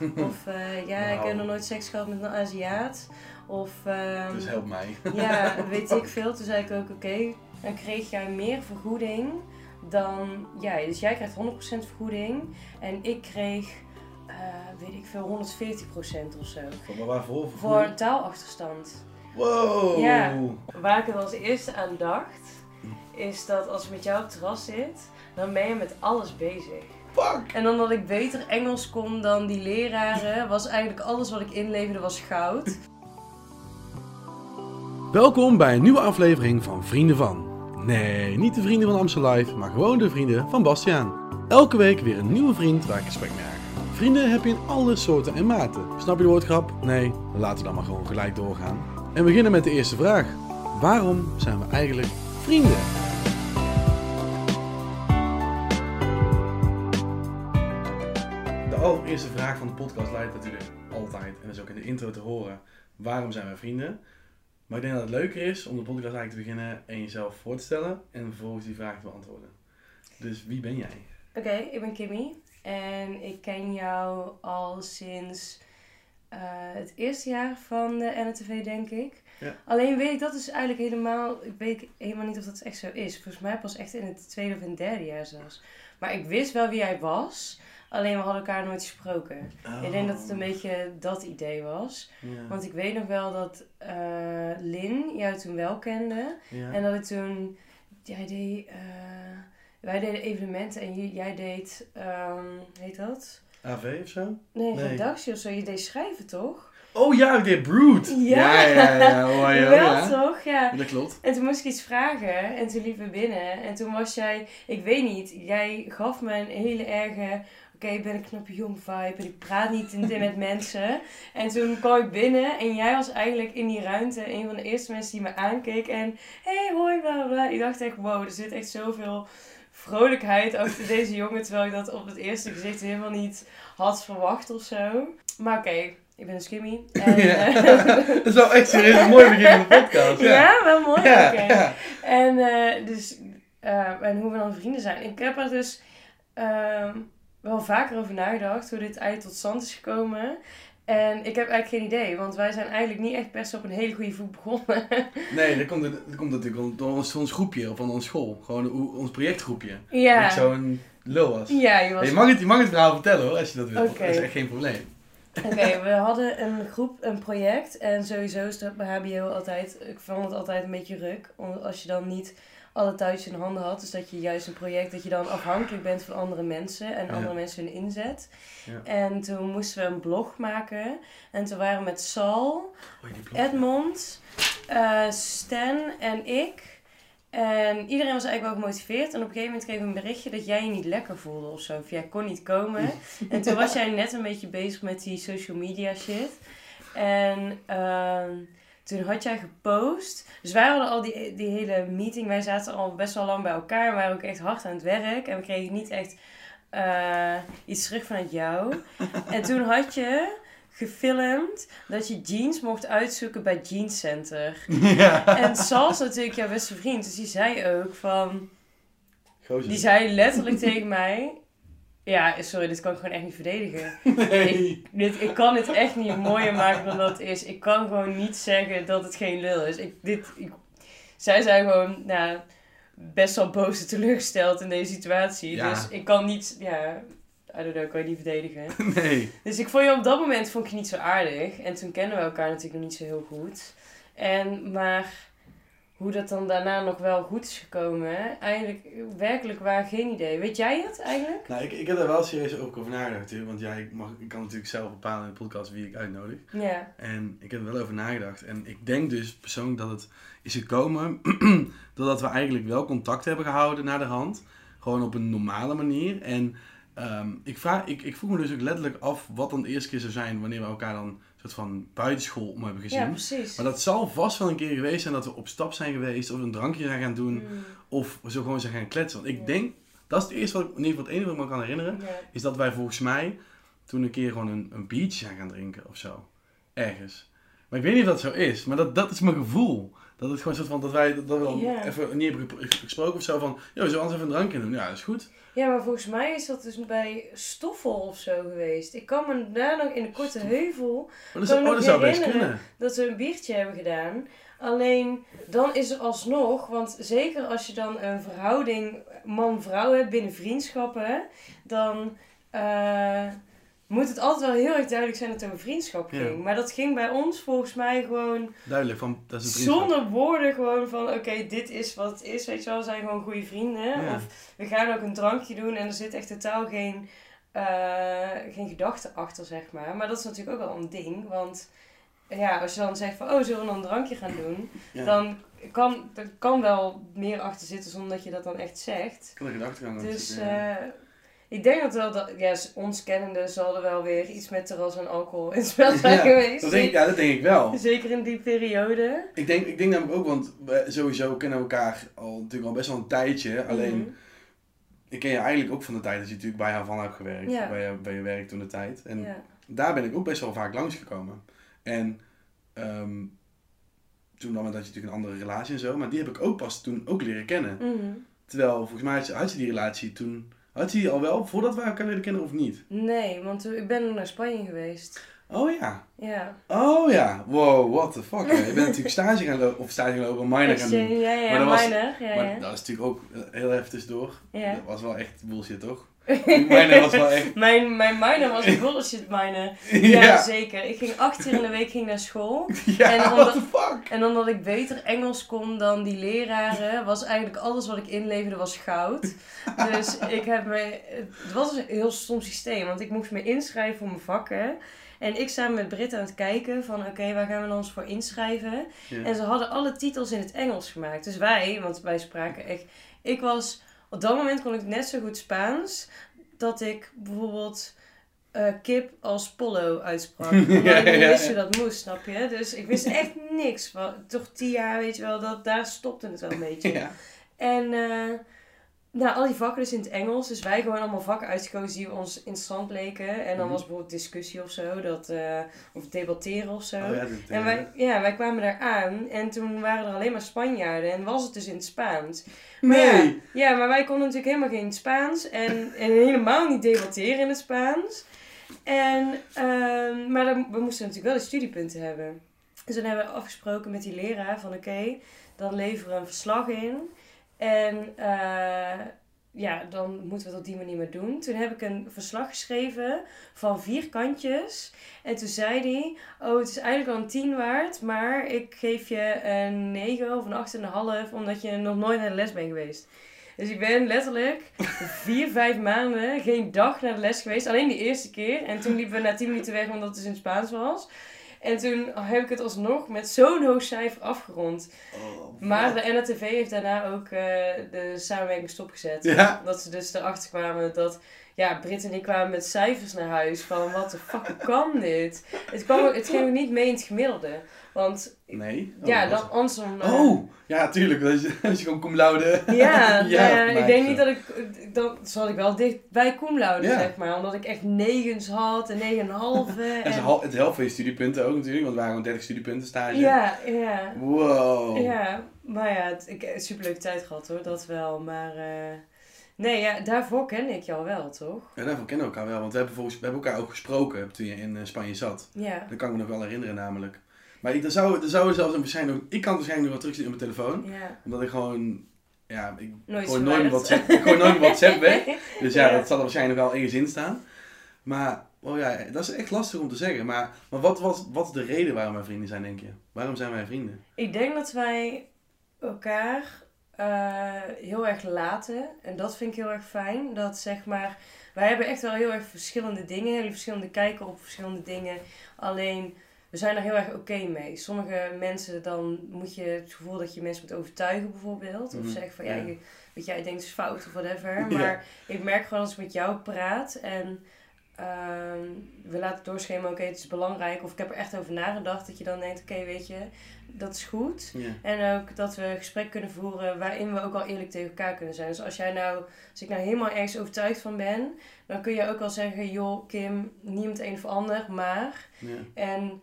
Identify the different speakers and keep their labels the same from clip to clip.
Speaker 1: Of eh, ja, ik heb
Speaker 2: Wauw.
Speaker 1: nog nooit seks gehad met een Aziat. Of ehm,
Speaker 2: Dus help mij.
Speaker 1: ja, weet ik veel. Toen zei ik ook, oké, dan kreeg jij meer vergoeding dan jij. Dus jij krijgt 100% vergoeding en ik kreeg, eh, weet ik veel, 140% of zo.
Speaker 2: Maar waarvoor?
Speaker 1: Voor een taalachterstand.
Speaker 2: Wow!
Speaker 1: Ja. Waar ik het als eerste aan dacht, is dat als ik met jou op het terras zit, dan ben je met alles bezig.
Speaker 2: Fuck!
Speaker 1: En omdat ik beter Engels kon dan die leraren, was eigenlijk alles wat ik inleverde was goud.
Speaker 3: Welkom bij een nieuwe aflevering van Vrienden van. Nee, niet de vrienden van Amstel Live, maar gewoon de vrienden van Bastiaan. Elke week weer een nieuwe vriend waar ik gesprek mee aanga. Vrienden heb je in alle soorten en maten. Snap je de woordgrap? Nee, laten we dan maar gewoon gelijk doorgaan. En we beginnen met de eerste vraag. Waarom zijn we eigenlijk vrienden?
Speaker 2: De allereerste vraag van de podcast leidt natuurlijk altijd, en dat is ook in de intro te horen, waarom zijn we vrienden? Maar ik denk dat het leuker is om de podcast eigenlijk te beginnen en jezelf voor te stellen en vervolgens die vraag te beantwoorden. Dus wie ben jij?
Speaker 1: Oké, ik ben Kimmy en ik ken jou al sinds eh, het eerste jaar van de NTV, denk ik.
Speaker 2: Ja.
Speaker 1: Alleen weet ik dat dus eigenlijk helemaal, ik weet helemaal niet of dat echt zo is. Volgens mij pas echt in het tweede of in het derde jaar zelfs. Maar ik wist wel wie hij was, alleen we hadden elkaar nooit gesproken. Ik denk dat het een beetje dat idee was.
Speaker 2: Ja.
Speaker 1: Want ik weet nog wel dat eh Lin jou toen wel kende.
Speaker 2: Ja.
Speaker 1: En dat ik toen, jij deed, eh, wij deden evenementen en jij deed, ehm heet dat?
Speaker 2: AV of zo?
Speaker 1: Nee,
Speaker 2: Nee.
Speaker 1: redactie of zo. Je deed schrijven toch?
Speaker 2: Oh ja, ik deed Brood!
Speaker 1: Ja.
Speaker 2: ja, ja, ja, hoor je,
Speaker 1: wel
Speaker 2: ja.
Speaker 1: toch? Ja.
Speaker 2: Dat klopt.
Speaker 1: En toen moest ik iets vragen en toen liepen we binnen. En toen was jij, ik weet niet, jij gaf me een hele erge, oké, ik ben een knappe jong vibe en ik praat niet met mensen. En toen kwam ik binnen en jij was eigenlijk in die ruimte een van de eerste mensen die me aankeek. En hey, hoi, bla bla. Ik dacht echt, wow, er zit echt zoveel vrolijkheid achter deze jongen. Terwijl ik dat op het eerste gezicht helemaal niet had verwacht of zo. Maar oké, ik ben een skimmy. En,
Speaker 2: Ja.
Speaker 1: eh,
Speaker 2: Dat is wel echt serieus een mooi begin van de podcast. Ja,
Speaker 1: ja, wel mooi.
Speaker 2: ja.
Speaker 1: Oké.
Speaker 2: ja.
Speaker 1: En dus, dus eh, en hoe we dan vrienden zijn. Ik heb er dus ehm, wel vaker over nagedacht hoe dit eigenlijk tot stand is gekomen. En ik heb eigenlijk geen idee, want wij zijn eigenlijk niet echt best op een hele goede voet begonnen.
Speaker 2: Nee, dat komt, dat komt natuurlijk door ons, ons groepje, of van ons school. Gewoon ons projectgroepje. Dat
Speaker 1: ja.
Speaker 2: ik zo'n lul was.
Speaker 1: Ja, je was...
Speaker 2: Je mag, het, je mag het verhaal vertellen hoor, als je dat wil. Dat is echt geen probleem.
Speaker 1: Oké, we hadden een groep, een project. En sowieso is dat bij HBO altijd, ik vond het altijd een beetje ruk. Als je dan niet alle touwtjes in handen had. Dus dat je juist een project, dat je dan afhankelijk bent van andere mensen. En
Speaker 2: Ja.
Speaker 1: andere mensen hun inzet.
Speaker 2: Ja.
Speaker 1: En toen moesten we een blog maken. En toen waren we met Sal,
Speaker 2: Oh.
Speaker 1: Edmond, eh, Stan en ik. En iedereen was eigenlijk wel gemotiveerd. En op een gegeven moment kreeg ik een berichtje dat jij je niet lekker voelde of zo. Of jij kon niet komen. en toen was jij net een beetje bezig met die social media shit. En ehm, toen had jij gepost. Dus wij hadden al die, die hele meeting. Wij zaten al best wel lang bij elkaar. We waren ook echt hard aan het werk. En we kregen niet echt eh, iets terug vanuit jou. en toen had je gefilmd dat je jeans mocht uitzoeken bij Jeans Center.
Speaker 2: ja.
Speaker 1: En Sal is natuurlijk jouw beste vriend. Dus die zei ook van...
Speaker 2: Gozer.
Speaker 1: Die zei letterlijk tegen mij... Ja, sorry, dit kan ik gewoon echt niet verdedigen.
Speaker 2: Nee.
Speaker 1: Dit, ik kan het echt niet mooier maken dan dat het is. Ik kan gewoon niet zeggen dat het geen lul is. Ik, dit, ik, zij zijn gewoon nou, best wel boos en teleurgesteld in deze situatie.
Speaker 2: Ja.
Speaker 1: Dus ik kan niet... Ja, I don't know, ik kan je niet verdedigen.
Speaker 2: nee.
Speaker 1: Dus ik vond je op dat moment vond ik je niet zo aardig. En toen kennen we elkaar natuurlijk nog niet zo heel goed. En, maar hoe dat dan daarna nog wel goed is gekomen, eigenlijk werkelijk waar geen idee. Weet jij het eigenlijk?
Speaker 2: Nou, ik, ik heb daar wel serieus ook over nagedacht. Want ja, ik, mag, ik kan natuurlijk zelf bepalen in de podcast wie ik uitnodig.
Speaker 1: Ja.
Speaker 2: En ik heb er wel over nagedacht. En ik denk dus persoonlijk dat het is gekomen doordat we eigenlijk wel contact hebben gehouden naar de hand. Gewoon op een normale manier. En ehm, ik, vraag, ik, ik vroeg me dus ook letterlijk af wat dan de eerste keer zou zijn wanneer we elkaar dan soort van buitenschool om hebben gezien.
Speaker 1: Ja, precies.
Speaker 2: maar dat zal vast wel een keer geweest zijn dat we op stap zijn geweest of een drankje zijn gaan doen.
Speaker 1: Mm,
Speaker 2: Of zo gewoon zijn gaan kletsen. Want ik
Speaker 1: Ja.
Speaker 2: denk, dat is het eerste wat ik, in ieder geval het enige wat ik me kan herinneren
Speaker 1: ja.
Speaker 2: is dat wij volgens mij toen een keer gewoon een, een biertje zijn gaan drinken of zo. Ergens. Maar ik weet niet of dat zo is. Maar dat, dat is mijn gevoel. Dat het gewoon soort van, dat wij dat we dan
Speaker 1: Ja.
Speaker 2: even niet hebben gesproken of zo van, joh, we zullen anders even een drankje doen? Ja, dat is goed.
Speaker 1: Ja, maar volgens mij is dat dus bij Stoffel of zo geweest. Ik kan me daar nog in de Korte Heuvel
Speaker 2: dat, oh, dat zou best
Speaker 1: herinneren.
Speaker 2: kunnen.
Speaker 1: dat we een biertje hebben gedaan. Alleen dan is er alsnog, want zeker als je dan een verhouding man-vrouw hebt binnen vriendschappen, dan eh, moet het altijd wel heel erg duidelijk zijn dat het over vriendschap
Speaker 2: Ja.
Speaker 1: ging. Maar dat ging bij ons volgens mij gewoon
Speaker 2: Duidelijk, van, dat is een
Speaker 1: zonder woorden gewoon van oké, dit is wat het is, weet je wel, we zijn gewoon goede vrienden.
Speaker 2: Ja.
Speaker 1: Of we gaan ook een drankje doen en er zit echt totaal geen, eh, geen gedachte achter, zeg maar. Maar dat is natuurlijk ook wel een ding, want ja, als je dan zegt van oh, zullen we dan een drankje gaan doen,
Speaker 2: Ja.
Speaker 1: dan kan er kan wel meer achter zitten zonder dat je dat dan echt zegt.
Speaker 2: Kan er achtergang aan
Speaker 1: Dus
Speaker 2: zitten, ja.
Speaker 1: Eh, ik denk dat wel, dat, ja, ons kennende zal er wel weer iets met terras en alcohol in spel zijn
Speaker 2: Ja,
Speaker 1: geweest.
Speaker 2: dat denk, ik- ja, dat denk ik wel.
Speaker 1: Zeker in die periode.
Speaker 2: Ik denk, ik denk namelijk ook, want we sowieso kennen we elkaar al, natuurlijk al best wel een tijdje. Alleen,
Speaker 1: Mhm.
Speaker 2: ik ken je eigenlijk ook van de tijd dat je natuurlijk bij Havan hebt gewerkt.
Speaker 1: Ja.
Speaker 2: Bij, je, bij je werk toen de tijd. En
Speaker 1: Ja.
Speaker 2: daar ben ik ook best wel vaak langsgekomen. En ehm, toen dan had je natuurlijk een andere relatie en zo. Maar die heb ik ook pas toen ook leren kennen.
Speaker 1: Mhm.
Speaker 2: Terwijl, volgens mij had je die relatie toen... Had je die al wel voordat we elkaar leren kennen of niet?
Speaker 1: Nee, want ik ben naar Spanje geweest.
Speaker 2: Oh ja.
Speaker 1: Ja.
Speaker 2: Oh ja. Wow, what the fuck. hè. Je bent natuurlijk stage gaan lopen, of stage gaan lopen, minor gaan doen.
Speaker 1: ja, ja,
Speaker 2: Maar dat was-.
Speaker 1: Ja,
Speaker 2: Maar dat is natuurlijk ook eh, heel even tussendoor.
Speaker 1: ja.
Speaker 2: Dat was wel echt bullshit, toch? Was wel echt...
Speaker 1: Mijn, mijn minor was een bullshit minor. Ja,
Speaker 2: ja.
Speaker 1: zeker. Ik ging acht uur in de week ging naar school.
Speaker 2: Ja,
Speaker 1: En omdat-
Speaker 2: fuck?
Speaker 1: En omdat ik beter Engels kon dan die leraren, was eigenlijk alles wat ik inleverde was goud. Dus ik heb me... Het was een heel stom systeem, want ik moest me inschrijven voor mijn vakken. En ik samen met Britt aan het kijken van, oké, waar gaan we ons voor inschrijven?
Speaker 2: Ja.
Speaker 1: En ze hadden alle titels in het Engels gemaakt. Dus wij, want wij spraken echt... Ik was... Op dat moment kon ik net zo goed Spaans... dat ik bijvoorbeeld eh, kip als pollo uitsprak. Omdat ik
Speaker 2: Ja,
Speaker 1: wist hoe dat moest, snap je? Dus ik wist echt niks. Toch tien jaar, weet je wel, dat, daar stopte het wel een beetje.
Speaker 2: Ja.
Speaker 1: En eh, nou, al die vakken dus in het Engels. Dus wij gewoon allemaal vakken uitgekozen die ons interessant leken. En dan
Speaker 2: Mhm.
Speaker 1: was bijvoorbeeld discussie of zo. Dat, eh, of debatteren of zo.
Speaker 2: Oh, ja,
Speaker 1: En wij, ja, wij kwamen daar aan en toen waren er alleen maar Spanjaarden en was het dus in het Spaans. Maar
Speaker 2: Nee!
Speaker 1: Ja, ja, maar wij konden natuurlijk helemaal geen Spaans en, en helemaal niet debatteren in het Spaans. En, ehm, maar dan, we moesten natuurlijk wel de studiepunten hebben. Dus dan hebben we afgesproken met die leraar van oké, dan leveren we een verslag in. En eh, ja, dan moeten we het op die manier maar doen. Toen heb ik een verslag geschreven van vier kantjes. En toen zei hij, oh het is eigenlijk al een 10 waard, maar ik geef je een 9 of een 8,5 omdat je nog nooit naar de les bent geweest. Dus ik ben letterlijk vier, vijf maanden geen dag naar de les geweest. Alleen de eerste keer. En toen liepen we na 10 minuten weg omdat het dus in Spaans was. En toen heb ik het alsnog met zo'n hoog cijfer afgerond.
Speaker 2: Oh,
Speaker 1: Maar de NRTV heeft daarna ook eh, de samenwerking stopgezet.
Speaker 2: Ja.
Speaker 1: Dat ze dus erachter kwamen dat... Ja, Britt en ik kwamen met cijfers naar huis van... Wat de fuck, hoe kan dit? Het, kwam, het ging ook niet mee in het gemiddelde. Want
Speaker 2: Nee? Oh,
Speaker 1: ja, dan anders dan... eh,
Speaker 2: Oh! Ja, tuurlijk. Als je, als je gewoon cum laude...
Speaker 1: Ja, ja,
Speaker 2: maar
Speaker 1: ik denk
Speaker 2: zo.
Speaker 1: niet dat ik... Dan zat ik wel dicht bij cum laude,
Speaker 2: Ja.
Speaker 1: zeg maar. Omdat ik echt negens had en negen en halve.
Speaker 2: En het helft van je studiepunten ook natuurlijk, want het waren gewoon 30 studiepunten stage.
Speaker 1: Ja, ja.
Speaker 2: Wow.
Speaker 1: Ja, maar ja, het, ik heb een superleuke tijd gehad hoor, dat wel. Maar eh, nee, ja, daarvoor kende ik jou wel, toch?
Speaker 2: Ja, daarvan kennen we elkaar wel, want we hebben, volgens, we hebben elkaar ook gesproken toen je in eh, Spanje zat.
Speaker 1: Ja.
Speaker 2: Dat kan ik me nog wel herinneren namelijk. Maar ik, er, zou, er zou zelfs een waarschijnlijk ik kan waarschijnlijk nog wel terugzien op mijn telefoon.
Speaker 1: Ja.
Speaker 2: Omdat ik gewoon, ja, ik
Speaker 1: Nooit
Speaker 2: gooi nooit. WhatsApp, ik gooi nooit WhatsApp weg. Dus ja,
Speaker 1: Ja.
Speaker 2: dat zal er waarschijnlijk wel ergens in staan. Maar, oh ja, dat is echt lastig om te zeggen. Maar, maar wat, was, wat is de reden waarom wij vrienden zijn, denk je? Waarom zijn wij vrienden?
Speaker 1: Ik denk dat wij elkaar eh, heel erg laten. En dat vind ik heel erg fijn. Dat zeg maar, wij hebben echt wel heel erg verschillende dingen. Hele verschillende kijken op verschillende dingen. Alleen, we zijn er heel erg oké mee. Sommige mensen, dan moet je het gevoel dat je mensen moet overtuigen bijvoorbeeld. Of
Speaker 2: Mhm,
Speaker 1: zeggen van, ja,
Speaker 2: ja.
Speaker 1: je, wat jij denkt is fout of whatever.
Speaker 2: Ja.
Speaker 1: Maar ik merk gewoon als ik met jou praat en... ehm, we laten doorschemeren, oké, het is belangrijk. Of ik heb er echt over nagedacht. Dat je dan denkt, oké, weet je, dat is goed.
Speaker 2: Ja.
Speaker 1: En ook dat we een gesprek kunnen voeren waarin we ook al eerlijk tegen elkaar kunnen zijn. Dus als jij nou, als ik nou helemaal ergens overtuigd van ben, dan kun je ook wel zeggen, joh, Kim, niet met een of ander, maar.
Speaker 2: Ja.
Speaker 1: En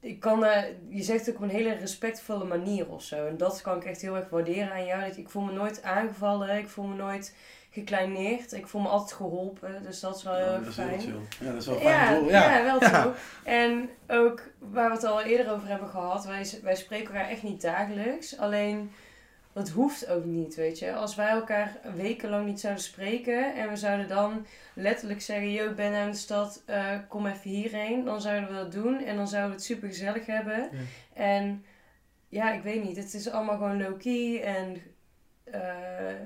Speaker 1: ik kan, eh, je zegt het ook op een hele respectvolle manier of zo. En dat kan ik echt heel erg waarderen aan jou. Dat ik voel me nooit aangevallen, ik voel me nooit gekleineerd. Ik voel me altijd geholpen, dus dat is wel heel
Speaker 2: Ja,
Speaker 1: erg
Speaker 2: dat is heel
Speaker 1: fijn.
Speaker 2: chill. Ja, dat is wel fijn.
Speaker 1: Ja, ja.
Speaker 2: Ja.
Speaker 1: wel zo. En ook waar we het al eerder over hebben gehad, wij, wij spreken elkaar echt niet dagelijks. Alleen dat hoeft ook niet, weet je. Als wij elkaar wekenlang niet zouden spreken en we zouden dan letterlijk zeggen: Yo, ik ben aan de stad, eh, kom even hierheen. Dan zouden we dat doen en dan zouden we het super gezellig hebben. En ja, ik weet niet, het is allemaal gewoon low-key en. eh,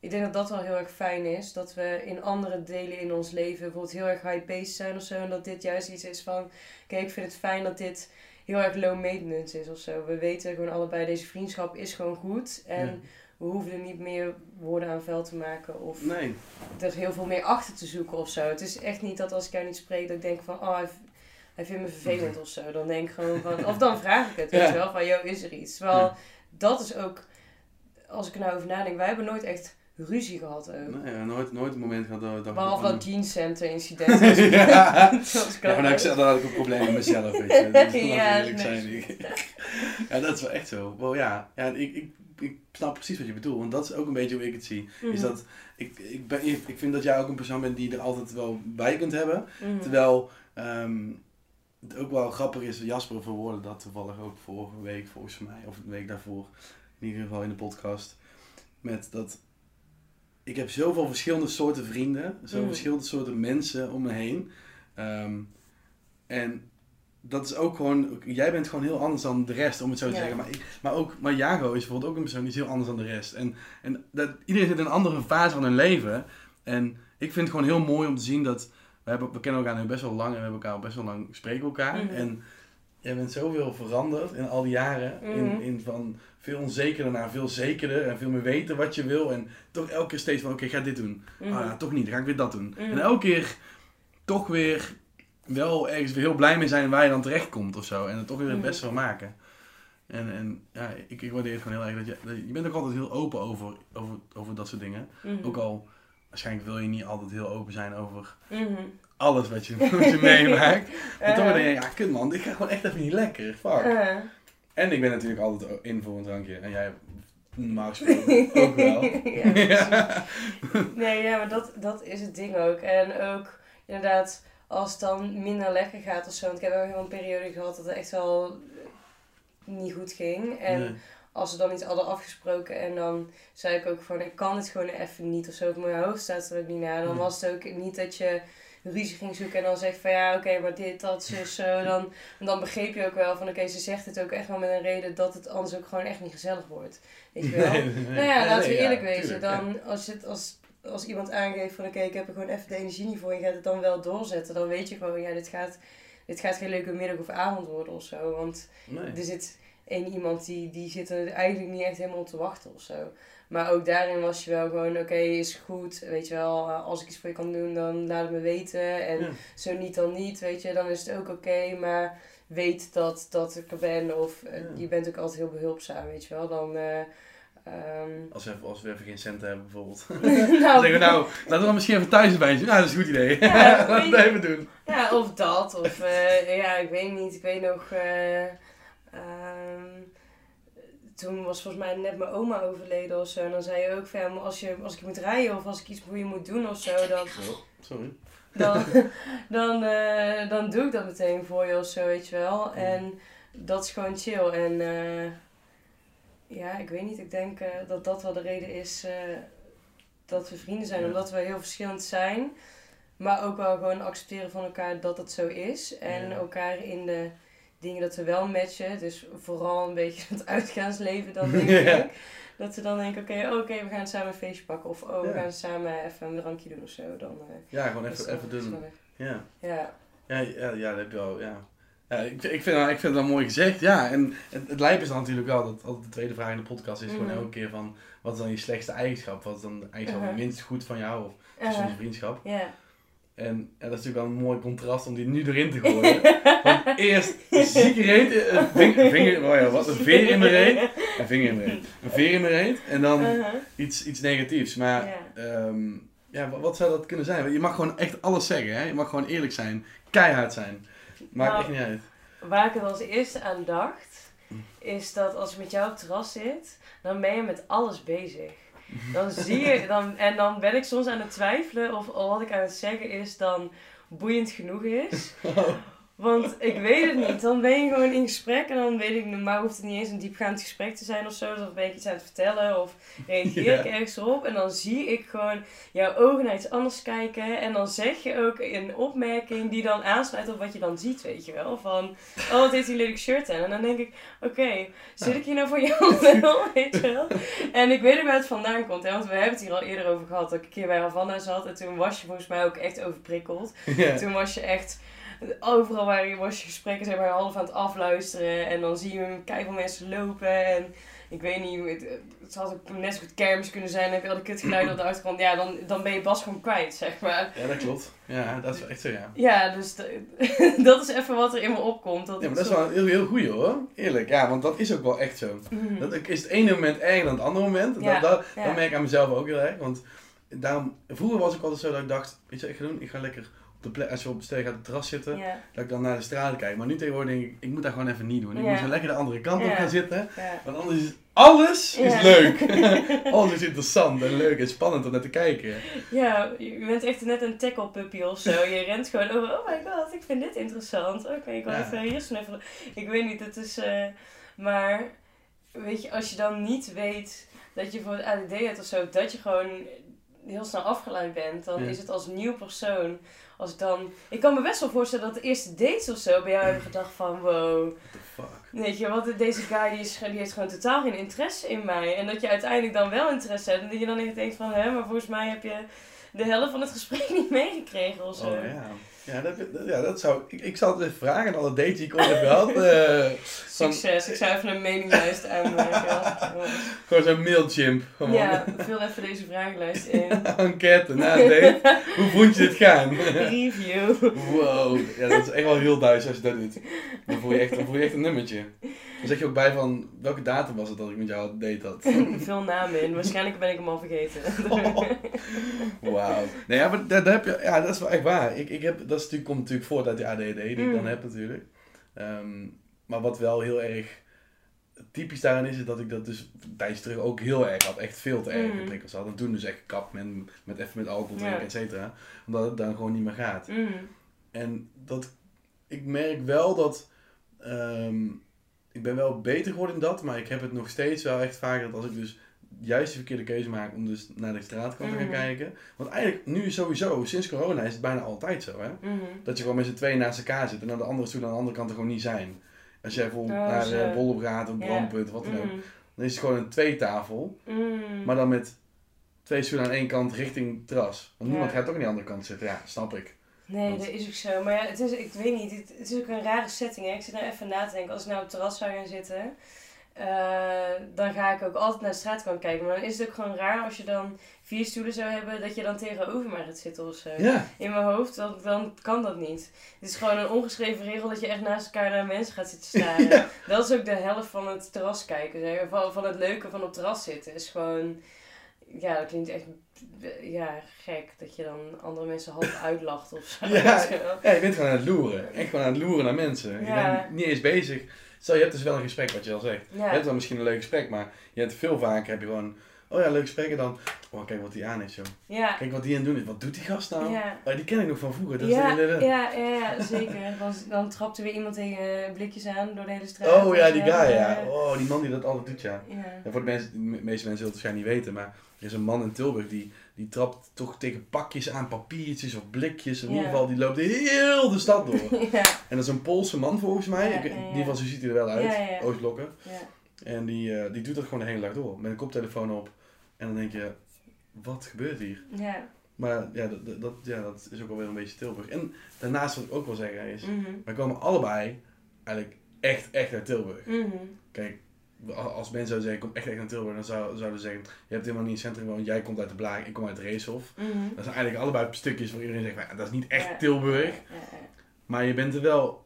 Speaker 1: ik denk dat dat wel heel erg fijn is. Dat we in andere delen in ons leven bijvoorbeeld heel erg high-paced zijn of zo. En dat dit juist iets is van... Kijk, ik vind het fijn dat dit heel erg low maintenance is of zo. We weten gewoon allebei, deze vriendschap is gewoon goed. En
Speaker 2: Ja.
Speaker 1: we hoeven er niet meer woorden aan vuil te maken. Of
Speaker 2: Nee.
Speaker 1: er heel veel meer achter te zoeken of zo. Het is echt niet dat als ik jou niet spreek, dat ik denk van... Oh, hij, hij vindt me vervelend of zo. Dan denk ik gewoon van... Of dan vraag ik het, weet
Speaker 2: Ja.
Speaker 1: je wel. Van, yo, is er iets? Terwijl,
Speaker 2: Ja.
Speaker 1: dat is ook... Als ik er nou over nadenk, wij hebben nooit echt ruzie gehad ook.
Speaker 2: Nee, ja, nooit, nooit een moment gehad dat we
Speaker 1: Behalve dat jeans center incident.
Speaker 2: ja.
Speaker 1: Dat
Speaker 2: maar dan,
Speaker 1: leuk.
Speaker 2: dan had ik een probleem met mezelf, weet je. Dat is
Speaker 1: Ja,
Speaker 2: eerlijk
Speaker 1: nee.
Speaker 2: zijn. Ja, dat is wel echt zo. Wel ja, ja ik, ik, ik snap precies wat je bedoelt. Want dat is ook een beetje hoe ik het zie. Is
Speaker 1: Mhm.
Speaker 2: dat, ik, ik, ben, ik vind dat jij ook een persoon bent die er altijd wel bij kunt hebben.
Speaker 1: Mhm.
Speaker 2: Terwijl ehm, het ook wel grappig is, Jasper verwoordde dat toevallig ook vorige week volgens mij, of de week daarvoor, in ieder geval in de podcast, met dat ik heb zoveel verschillende soorten vrienden, zoveel
Speaker 1: Mm.
Speaker 2: verschillende soorten mensen om me heen. Ehm, en dat is ook gewoon, jij bent gewoon heel anders dan de rest, om het zo te
Speaker 1: Ja.
Speaker 2: zeggen. Maar, ik, maar ook, maar Jago is bijvoorbeeld ook een persoon die is heel anders dan de rest. En, en dat, iedereen zit in een andere fase van hun leven. En ik vind het gewoon heel mooi om te zien dat, we, hebben, we kennen elkaar nu best wel lang en we hebben elkaar al best wel lang spreken elkaar.
Speaker 1: Mhm.
Speaker 2: En jij bent zoveel veranderd in al die jaren.
Speaker 1: Mhm.
Speaker 2: In, in van veel onzekerder naar veel zekerder en veel meer weten wat je wil. En toch elke keer steeds van, oké, ik ga dit doen.
Speaker 1: Mhm.
Speaker 2: Ah, ja, toch niet, dan ga ik weer dat doen.
Speaker 1: Mhm.
Speaker 2: En elke keer toch weer wel ergens weer heel blij mee zijn waar je dan terecht komt of zo. En er toch weer het
Speaker 1: Mhm.
Speaker 2: beste van maken. En, en ja, ik, ik waardeer het gewoon heel erg dat je, dat je... bent ook altijd heel open over, over, over dat soort dingen. Ook al, waarschijnlijk wil je niet altijd heel open zijn over. Alles wat je, wat je meemaakt. Maar toch
Speaker 1: Eh,
Speaker 2: denk je, ja kut man, dit gaat gewoon echt even niet lekker. Fuck. En ik ben natuurlijk altijd in voor een drankje. En jij normaal gesproken ook wel.
Speaker 1: ja. Nee, ja, maar dat, dat is het ding ook. En ook inderdaad, als het dan minder lekker gaat of zo. Want ik heb ook wel een periode gehad dat het echt wel niet goed ging. En
Speaker 2: Nee.
Speaker 1: als we dan iets hadden afgesproken en dan zei ik ook van ik kan het gewoon even niet of zo. Op mijn hoofd staat er ook niet naar. Dan was het ook niet dat je ruzie ging zoeken en dan zegt van ja oké maar dit, dat, zus, zo. Dan, dan begreep je ook wel van oké ze zegt het ook echt wel met een reden dat het anders ook gewoon echt niet gezellig wordt. Weet je wel?
Speaker 2: Nee, nee,
Speaker 1: Nou ja,
Speaker 2: nee,
Speaker 1: laten we eerlijk
Speaker 2: ja,
Speaker 1: wezen.
Speaker 2: tuurlijk, ja.
Speaker 1: Dan, als, het, als, als iemand aangeeft van oké, ik heb er gewoon even de energie niet voor en je gaat het dan wel doorzetten, dan weet je gewoon, ja, dit gaat, dit gaat geen leuke middag of avond worden of zo. Want er zit één iemand die, die zit er eigenlijk niet echt helemaal op te wachten of zo. Maar ook daarin was je wel gewoon, oké, is goed, weet je wel, eh, als ik iets voor je kan doen, dan laat het me weten. En
Speaker 2: Ja.
Speaker 1: zo niet, dan niet, weet je, dan is het ook oké, maar weet dat, dat ik er ben. Of eh,
Speaker 2: Ja.
Speaker 1: je bent ook altijd heel behulpzaam, weet je wel. Dan, eh, ehm,
Speaker 2: Als we, even, als we even geen centen hebben bijvoorbeeld.
Speaker 1: nou,
Speaker 2: Dan zeggen we nou, laten we dan misschien even thuis een bijtje. Nou, dat is een goed idee.
Speaker 1: Ja,
Speaker 2: Laten we
Speaker 1: je.
Speaker 2: even doen.
Speaker 1: Ja, of dat. Of ja, ik weet niet. Ik weet nog. Toen was volgens mij net mijn oma overleden of zo. En dan zei je ook van ja, als, je, als ik moet rijden of als ik iets voor je moet doen of zo, dan,
Speaker 2: Oh, sorry.
Speaker 1: dan, dan, eh, dan doe ik dat meteen voor je of zo, weet je wel. En dat is gewoon chill. En eh, ja, ik weet niet. Ik denk eh, dat dat wel de reden is dat we vrienden zijn.
Speaker 2: Ja.
Speaker 1: Omdat we heel verschillend zijn. Maar ook wel gewoon accepteren van elkaar dat het zo is. En
Speaker 2: Ja.
Speaker 1: elkaar in de dingen dat we wel matchen. Dus vooral een beetje het uitgaansleven dan denk
Speaker 2: Ja.
Speaker 1: ik. Dat we dan denken, oké, oké, we gaan samen een feestje pakken. Of oh, we gaan samen even een drankje doen of zo. Dan, eh,
Speaker 2: Ja, gewoon even, even doen. Ja.
Speaker 1: Ja.
Speaker 2: Ja, ja, ja, dat heb je wel, ja. ja ik, ik, vind, ik vind dat mooi gezegd, ja. En het, het lijp is dan natuurlijk wel, dat altijd de tweede vraag in de podcast is
Speaker 1: Mhm.
Speaker 2: gewoon elke keer van, wat is dan je slechtste eigenschap? Wat is dan de eigenschap
Speaker 1: Uh-huh.
Speaker 2: minst goed van jou of tussen onze vriendschap?
Speaker 1: ja.
Speaker 2: En ja, dat is natuurlijk wel een mooi contrast om die nu erin te gooien. Want eerst zieke reet, een vinger, vinger, oh ja, wat, een veer in de reet. Een vinger in de reet. Een veer in de reet. En dan
Speaker 1: Uh-huh.
Speaker 2: iets, iets negatiefs. Maar
Speaker 1: Ja.
Speaker 2: ehm, ja, wat, zou dat kunnen zijn? Je mag gewoon echt alles zeggen. Hè? Je mag gewoon eerlijk zijn. Keihard zijn. Maakt
Speaker 1: Nou,
Speaker 2: echt niet uit.
Speaker 1: waar ik het als eerste aan dacht, is dat als ik met jou op het terras zit, dan ben je met alles bezig. Dan zie je, dan, en dan ben ik soms aan het twijfelen of wat ik aan het zeggen is dan boeiend genoeg is. Want ik weet het niet. Dan ben je gewoon in gesprek en dan weet ik, normaal hoeft het niet eens een diepgaand gesprek te zijn of zo. Dus dan ben ik iets aan het vertellen of reageer ik ergens op. En dan zie ik gewoon jouw ogen naar iets anders kijken. En dan zeg je ook een opmerking die dan aansluit op wat je dan ziet, weet je wel. Van, oh wat heeft die lelijk shirt aan? En dan denk ik, oké, zit ik hier nou voor jou wel, weet je wel? En ik weet ook waar het vandaan komt, hè. Want we hebben het hier al eerder over gehad. Dat ik een keer bij Havana zat en toen was je volgens mij ook echt overprikkeld. Toen was je echt, overal waar je was je gesprekken zeg maar half aan het afluisteren. En dan zie je keihard mensen lopen. En ik weet niet, het, het had ook net zo goed kermis kunnen zijn. Heb je al de kutgeluiden op de achtergrond. Ja, dan, dan ben je Bas gewoon kwijt, zeg maar.
Speaker 2: ja, dat klopt. Ja, dat is echt zo, ja.
Speaker 1: Ja, dus dat is even wat er in me opkomt. Dat
Speaker 2: Ja, maar dat is wel een heel, heel goeie hoor. Eerlijk, ja, want dat is ook wel echt zo.
Speaker 1: Mhm.
Speaker 2: Dat is het ene moment erger dan het andere moment.
Speaker 1: Ja,
Speaker 2: dat, dat,
Speaker 1: ja.
Speaker 2: dat merk ik aan mezelf ook heel erg. Want daarom, vroeger was ik altijd zo dat ik dacht, weet je wat ik ga doen? Ik ga lekker de plek, als je op stel je gaat op het terras zitten, dat ik dan naar de straten kijk. Maar nu tegenwoordig denk ik, ik moet dat gewoon even niet doen. Ik moet zo lekker de andere kant op gaan zitten. Want anders is alles is leuk. alles is interessant en leuk en spannend om naar te kijken.
Speaker 1: Ja, je bent echt net een tackle puppy of zo. Je rent gewoon over, oh my god, ik vind dit interessant. Oké, ik wil even hier snuffelen. Ik weet niet, het is... eh, maar, weet je, als je dan niet weet dat je voor het ADD hebt of zo, dat je gewoon heel snel afgeleid bent, dan is het als nieuw persoon, als ik dan... Ik kan me best wel voorstellen dat de eerste dates of zo bij jou hebben gedacht van, wow,
Speaker 2: What the fuck?
Speaker 1: Weet je, wat deze guy die, is, die heeft gewoon totaal geen interesse in mij. En dat je uiteindelijk dan wel interesse hebt. En dat je dan echt denkt van, hè, maar volgens mij heb je de helft van het gesprek niet meegekregen of zo.
Speaker 2: Oh ja. Ja, dat, dat- ja, dat zou... Ik, ik zal het even vragen aan alle dates die ik ooit heb gehad. eh, van-
Speaker 1: Succes, ik zou even een meninglijst aanmaken.
Speaker 2: gewoon zo'n mailchimp. Gewoon.
Speaker 1: ja, vul even deze vragenlijst in.
Speaker 2: Enquête na een date. Hoe vond je dit gaan?
Speaker 1: Review.
Speaker 2: wow. Ja, dat is echt wel heel duis als je dat doet. Dan voel je echt, dan voel je echt een nummertje. Dan zeg je ook bij van, welke datum was het dat ik met jou date had?
Speaker 1: Vul namen in, waarschijnlijk ben ik hem al vergeten.
Speaker 2: Wauw. Nee, ja, maar daar, daar heb je, ja, dat is wel echt waar. Ik, ik heb, dat is natuurlijk, komt natuurlijk voort uit die ADD die ik dan
Speaker 1: Mm.
Speaker 2: heb natuurlijk. Ehm, maar wat wel heel erg typisch daarin is, is dat ik dat dus tijdje terug ook heel erg had. Echt veel te erg
Speaker 1: Mm.
Speaker 2: prikkels had. En toen dus echt gekapt met, met even met alcohol
Speaker 1: Ja.
Speaker 2: drinken, et cetera. Omdat het dan gewoon niet meer gaat.
Speaker 1: Mm.
Speaker 2: En dat, ik merk wel dat, ehm, ik ben wel beter geworden in dat, maar ik heb het nog steeds wel echt vaak dat als ik dus juist de verkeerde keuze maak om dus naar de straatkant te gaan
Speaker 1: Mhm.
Speaker 2: kijken. Want eigenlijk nu sowieso, sinds corona is het bijna altijd zo hè.
Speaker 1: Mhm.
Speaker 2: Dat je gewoon met z'n tweeën naast elkaar zit en aan de andere stoel aan de andere kant er gewoon niet zijn. Als jij bijvoorbeeld
Speaker 1: Oh,
Speaker 2: naar
Speaker 1: zo.
Speaker 2: uh, Bollop gaat of. Brandpunt of wat dan ook.
Speaker 1: Mm.
Speaker 2: Dan is het gewoon een tweetafel, maar dan met twee stoelen aan één kant richting het terras. Want niemand
Speaker 1: Ja.
Speaker 2: gaat ook aan die andere kant zitten. Ja, snap ik.
Speaker 1: Nee,
Speaker 2: Want-
Speaker 1: dat is ook zo. Maar ja, het is, ik weet niet, het, het is ook een rare setting. Hè? Ik zit nou even na te denken, als ik nou op het terras zou gaan zitten, eh, dan ga ik ook altijd naar de straatkant kijken. Maar dan is het ook gewoon raar als je dan vier stoelen zou hebben, dat je dan tegenover mij gaat zitten of zo.
Speaker 2: Ja.
Speaker 1: In mijn hoofd, dan, dan kan dat niet. Het is gewoon een ongeschreven regel dat je echt naast elkaar naar mensen gaat zitten staren. Dat is ook de helft van het terras kijken. Zeg. Van, van het leuke van op terras zitten. Is gewoon, ja, dat klinkt echt ja, gek. Dat je dan andere mensen half uitlacht of zo.
Speaker 2: Ja.
Speaker 1: Je.
Speaker 2: Ja, je bent gewoon aan het loeren. Echt gewoon aan het loeren naar mensen. Je
Speaker 1: Ja.
Speaker 2: bent niet eens bezig. Stel, je hebt dus wel een gesprek, wat je al zegt. Je hebt wel misschien een leuk gesprek, maar je hebt veel vaker heb je gewoon... Oh ja, leuk gesprek en dan... Oh, kijk wat die aan is, joh.
Speaker 1: Ja.
Speaker 2: Kijk wat die aan het doen is. Wat doet die gast nou?
Speaker 1: Ja.
Speaker 2: Oh, die ken ik nog van vroeger. Dat
Speaker 1: Ja,
Speaker 2: is
Speaker 1: ja, ja, zeker. Dan, dan trapte weer iemand tegen blikjes aan door de hele straat.
Speaker 2: Oh ja, die guy, ja. Oh, die man die dat altijd doet, ja.
Speaker 1: Ja.
Speaker 2: En voor de, mensen, de me- meeste mensen zullen het waarschijnlijk niet weten, maar er is een man in Tilburg die, die trapt toch tegen pakjes aan, papiertjes of blikjes. In ieder geval, die loopt heel de stad door.
Speaker 1: Ja.
Speaker 2: En dat is een Poolse man volgens mij.
Speaker 1: Ja,
Speaker 2: Ik- in ieder geval, zo ziet hij er wel uit.
Speaker 1: Ja.
Speaker 2: En die, eh, die doet dat gewoon de hele dag door. Met een koptelefoon op. En dan denk je, wat gebeurt hier?
Speaker 1: Ja.
Speaker 2: Maar ja, dat, dat- dat, ja, dat is ook alweer een beetje Tilburg. En daarnaast wat ik ook wil zeggen is,
Speaker 1: Mhm.
Speaker 2: wij komen allebei eigenlijk echt, echt uit Tilburg.
Speaker 1: Mhm.
Speaker 2: Kijk, als- mensen zouden zeggen, kom echt, echt uit Tilburg, dan zou, zouden ze zeggen, je hebt helemaal niet in het centrum gewoond, jij komt uit de Blaak, ik kom uit Reeshof.
Speaker 1: Mhm.
Speaker 2: Dat zijn eigenlijk allebei stukjes waar iedereen zegt, "Maar ja, dat is niet echt
Speaker 1: Ja.
Speaker 2: Tilburg.
Speaker 1: Ja, ja,
Speaker 2: Maar je bent er wel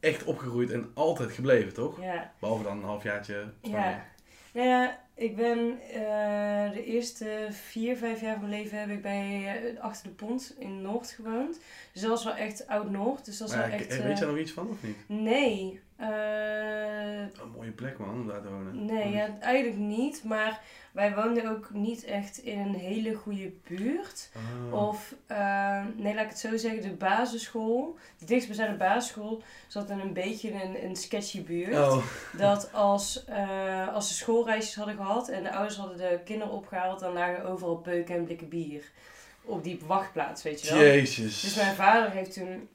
Speaker 2: echt opgegroeid en altijd gebleven, toch? Behalve dan een halfjaartje Spanje.
Speaker 1: Ja. Nou ja, Ik ben eh, de eerste vier, vijf jaar van mijn leven heb ik bij eh, achter de pont in Noord gewoond. Dus dat was wel echt oud-Noord. Dus dat was wel echt...
Speaker 2: weet je
Speaker 1: eh,
Speaker 2: daar nog iets van of niet?
Speaker 1: Nee. Eh,
Speaker 2: Een mooie plek man, om daar te wonen.
Speaker 1: nee, ja, eigenlijk niet. Maar wij woonden ook niet echt in een hele goede buurt.
Speaker 2: Oh.
Speaker 1: Of, eh, nee, laat ik het zo zeggen, de basisschool, de dichtstbijzijnde basisschool, zat in een beetje een, een sketchy buurt.
Speaker 2: Oh.
Speaker 1: Dat als, eh, als ze schoolreisjes hadden gehad en de ouders hadden de kinderen opgehaald, dan lagen overal peuken en blikken bier. Op die wachtplaats, weet je wel.
Speaker 2: Jezus.
Speaker 1: Dus mijn vader heeft toen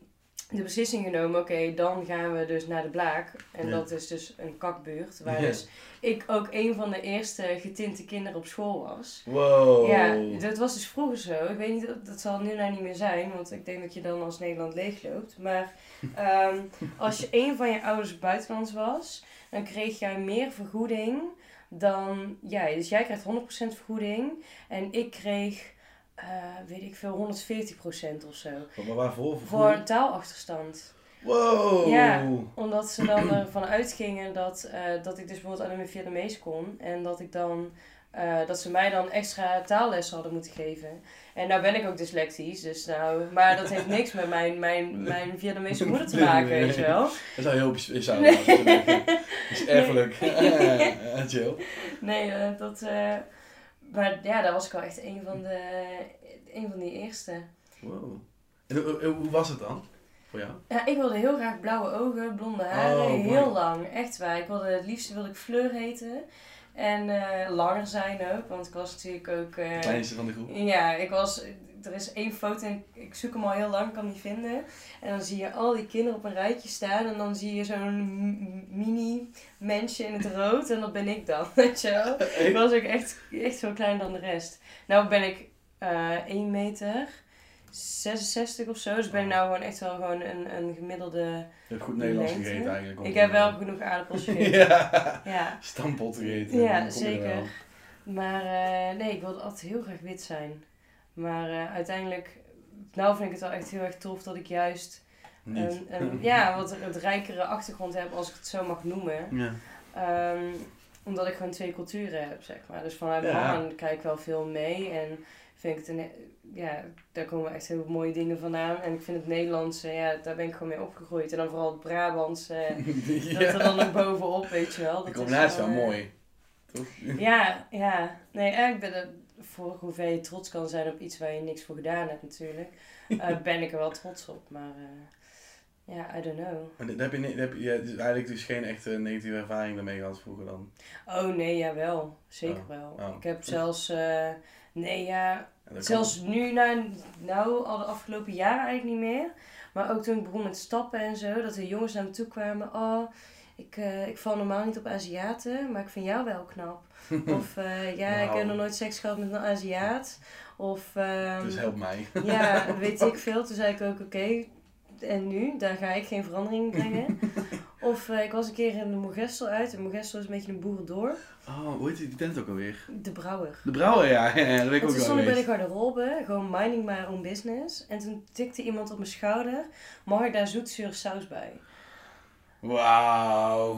Speaker 1: de beslissing genomen, oké, dan gaan we dus naar de Blaak. En
Speaker 2: Ja.
Speaker 1: dat is dus een kakbuurt, waar
Speaker 2: Ja.
Speaker 1: dus ik ook een van de eerste getinte kinderen op school was.
Speaker 2: Wow.
Speaker 1: Ja, dat was dus vroeger zo. Ik weet niet, dat zal nu nou niet meer zijn, want ik denk dat je dan als Nederland leegloopt. Maar ehm, als je een van je ouders buitenlands was, dan kreeg jij meer vergoeding dan jij. Dus jij krijgt 100% vergoeding en ik kreeg, eh, weet ik veel, 140% of zo.
Speaker 2: Maar waarvoor?
Speaker 1: Voor een taalachterstand.
Speaker 2: Wow.
Speaker 1: Ja. Omdat ze dan ervan uitgingen dat, eh, dat ik dus bijvoorbeeld alleen maar Vietnamees kon. En dat ik dan... eh, dat ze mij dan extra taallessen hadden moeten geven. En nou ben ik ook dyslectisch, dus nou... Maar dat heeft niks met mijn, mijn, mijn Vietnamese moeder te maken,
Speaker 2: Nee, nee,
Speaker 1: weet je wel.
Speaker 2: Dat is heel speciaal.
Speaker 1: Nee.
Speaker 2: Dat is erfelijk.
Speaker 1: Nee, dat... maar ja, dat was ik wel echt een van de... Een van die eerste.
Speaker 2: Wow. En hoe, was het dan? Voor jou?
Speaker 1: Ja, ik wilde heel graag blauwe ogen, blonde haren,
Speaker 2: Oh, mooi.
Speaker 1: heel lang. Echt waar. Ik wilde, het liefste wilde ik Fleur heten. En eh, langer zijn ook, want ik was natuurlijk ook... eh,
Speaker 2: De kleinste van de groep.
Speaker 1: ja, ik was... Er is één foto en ik zoek hem al heel lang, kan niet vinden. En dan zie je al die kinderen op een rijtje staan en dan zie je zo'n mini mensje in het rood en dat ben ik dan, weet je wel. Ik was ook echt, echt veel kleiner dan de rest. Nou ben ik eh 1 meter 66 of zo. Dus ben ik nou gewoon echt wel gewoon een, een gemiddelde...
Speaker 2: Je hebt goed Nederlands gegeten eigenlijk.
Speaker 1: Ik heb wel genoeg aardappels gegeten.
Speaker 2: ja.
Speaker 1: ja.
Speaker 2: Stampot gegeten.
Speaker 1: Ja,
Speaker 2: er
Speaker 1: zeker. Maar eh, nee, ik wilde altijd heel graag wit zijn. Maar eh, uiteindelijk... Nou vind ik het wel echt heel erg tof dat ik juist... Een, een, ja, wat het rijkere achtergrond heb, als ik het zo mag noemen.
Speaker 2: Ja.
Speaker 1: Ehm, omdat ik gewoon twee culturen heb, zeg maar. Dus vanuit mijn
Speaker 2: Ja.
Speaker 1: mama krijg ik wel veel mee. En vind ik het een, ja, daar komen echt heel mooie dingen vandaan. En ik vind het Nederlandse, ja, daar ben ik gewoon mee opgegroeid. En dan vooral het Brabantse, dat er dan ook bovenop, weet je wel. Dat is
Speaker 2: combinatie is wel
Speaker 1: eh,
Speaker 2: mooi. Toch?
Speaker 1: Ja, ja. Nee, eigenlijk ben voor hoeveel je trots kan zijn op iets waar je niks voor gedaan hebt natuurlijk, eh, ben ik er wel trots op. Maar eh, ja, I don't know.
Speaker 2: Maar heb je, heb je, dus eigenlijk dus geen echte negatieve ervaring daarmee gehad vroeger dan.
Speaker 1: Oh nee, jawel. Zeker
Speaker 2: Oh,
Speaker 1: wel.
Speaker 2: oh.
Speaker 1: Ik heb zelfs, eh, nee ja,
Speaker 2: Ja, kan-
Speaker 1: zelfs nu, nou, nou al de afgelopen jaren eigenlijk niet meer. Maar ook toen ik begon met stappen en zo, dat er jongens naar me toe kwamen. Oh, ik, eh, ik val normaal niet op Aziaten, maar ik vind jou wel knap. Of eh, ja, ik heb
Speaker 2: Wauw.
Speaker 1: nog nooit seks gehad met een Aziat. Of ehm,
Speaker 2: Dus help mij.
Speaker 1: ja, weet ik veel. Toen zei ik ook, oké, en nu? Daar ga ik geen verandering in brengen. of eh, ik was een keer in de Mogestel uit. En Mogestel is een beetje een boerendorp.
Speaker 2: Oh, hoe heet die tent ook alweer?
Speaker 1: De Brouwer.
Speaker 2: De Brouwer, ja. ja, dat weet ik
Speaker 1: En
Speaker 2: ook
Speaker 1: toen
Speaker 2: wel
Speaker 1: stond ik bij de garderobe, gewoon minding my own business. En toen tikte iemand op mijn schouder, mag ik daar zoetzure saus bij?
Speaker 2: Wauw.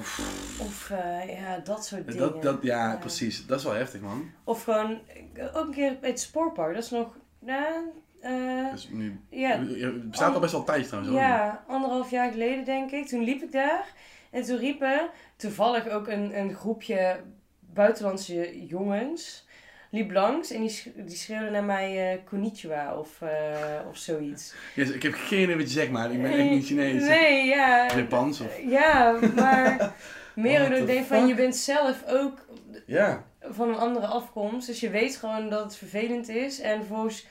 Speaker 1: Of eh, ja, dat soort dingen.
Speaker 2: Dat, dat, ja,
Speaker 1: Ja.
Speaker 2: precies. Dat is wel heftig, man.
Speaker 1: Of gewoon, eh, ook een keer bij het spoorpark, dat is nog, nou, eh,
Speaker 2: Dus nu,
Speaker 1: ja,
Speaker 2: het bestaat al best wel tijd trouwens.
Speaker 1: Ja, anderhalf jaar geleden denk ik. Toen liep ik daar. En toen riepen toevallig ook een, een groepje buitenlandse jongens. Liep langs en die, sch- die schreeuwden naar mij eh konnichiwa of, eh, of zoiets.
Speaker 2: Yes, ik heb geen idee wat je zegt, maar ik ben echt niet Chinees.
Speaker 1: Nee, ja.
Speaker 2: Japans of...
Speaker 1: Ja, maar meer denk van je bent zelf ook
Speaker 2: Ja.
Speaker 1: van een andere afkomst. Dus je weet gewoon dat het vervelend is. En vervolgens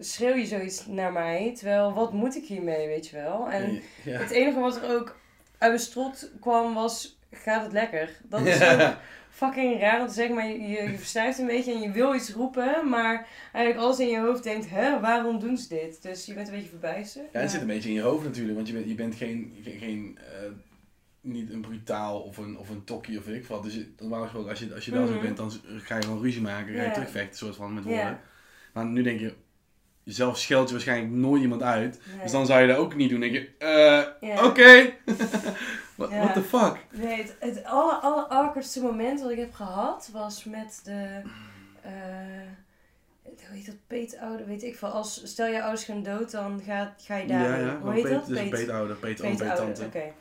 Speaker 1: schreeuw je zoiets naar mij. Terwijl, wat moet ik hiermee, weet je wel? En
Speaker 2: ja.
Speaker 1: het enige wat er ook uit mijn strot kwam was, gaat het lekker? Dat is
Speaker 2: Ja.
Speaker 1: ook fucking raar om te zeggen, maar je, je, een beetje en je wil iets roepen, maar eigenlijk alles in je hoofd denkt, hè, waarom doen ze dit? Dus je bent een beetje verbijsterd.
Speaker 2: Ja, het zit een beetje in je hoofd natuurlijk, want je bent, je bent geen, geen, geen eh, niet een brutaal of een, of een tokkie of weet ik wat. Dus je- normaal gesproken, als je, als je daar zo
Speaker 1: Mhm.
Speaker 2: bent, dan ga je gewoon ruzie maken, ga je
Speaker 1: Ja.
Speaker 2: terugvechten, soort van, met
Speaker 1: Ja.
Speaker 2: woorden. Maar nu denk je, jezelf scheld je waarschijnlijk nooit iemand uit.
Speaker 1: Nee.
Speaker 2: Dus dan zou je dat ook niet doen. Denk je, eh, oké. What, the fuck?
Speaker 1: Nee, het, het aller, aller moment wat ik heb gehad was met de. eh hoe heet dat? Peetouder, weet ik veel. Als, stel je ouders gaan dood, dan ga, ga je daar.
Speaker 2: ja, ja.
Speaker 1: Hoe heet
Speaker 2: peet-
Speaker 1: dat?
Speaker 2: Dus een peetouder, peet, oom,
Speaker 1: Peetouder,
Speaker 2: peettante.
Speaker 1: Oké.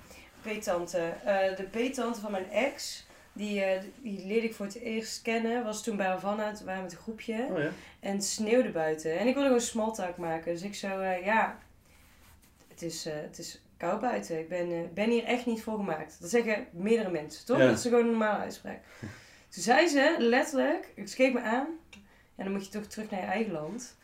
Speaker 1: Peettante. Eh, de peettante van mijn ex, die, eh, die leerde ik voor het eerst kennen, was toen bij Havana, toen waren we met een groepje.
Speaker 2: Oh ja?
Speaker 1: En het sneeuwde buiten. En ik wilde gewoon small talk maken. Dus ik zo, ja, het is, het is koud buiten. Ik ben, eh, ben hier echt niet voor gemaakt. Dat zeggen meerdere mensen, toch?
Speaker 2: Ja.
Speaker 1: Dat is gewoon een normale uitspraak. Toen zei ze, letterlijk, ik keek me aan. En dan moet je toch terug naar je eigen land.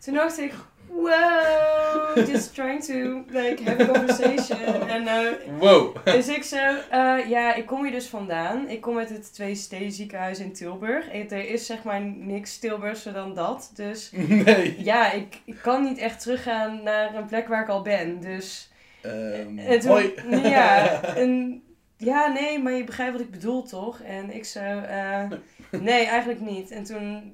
Speaker 1: Toen dacht ik, wow, just trying to like have a conversation. En eh,
Speaker 2: Wow!
Speaker 1: dus ik zo, eh, ja, ik kom hier dus vandaan. Ik kom uit het Twee Steden ziekenhuis in Tilburg. En Er is zeg maar niks Tilburgser dan dat. Dus
Speaker 2: nee.
Speaker 1: ja, ik, ik kan niet echt teruggaan naar een plek waar ik al ben. Dus,
Speaker 2: Ehm,
Speaker 1: en toen-
Speaker 2: hoi.
Speaker 1: ja, en, ja, nee, maar je begrijpt wat ik bedoel toch? En ik zo, eh, nee, eigenlijk niet. En toen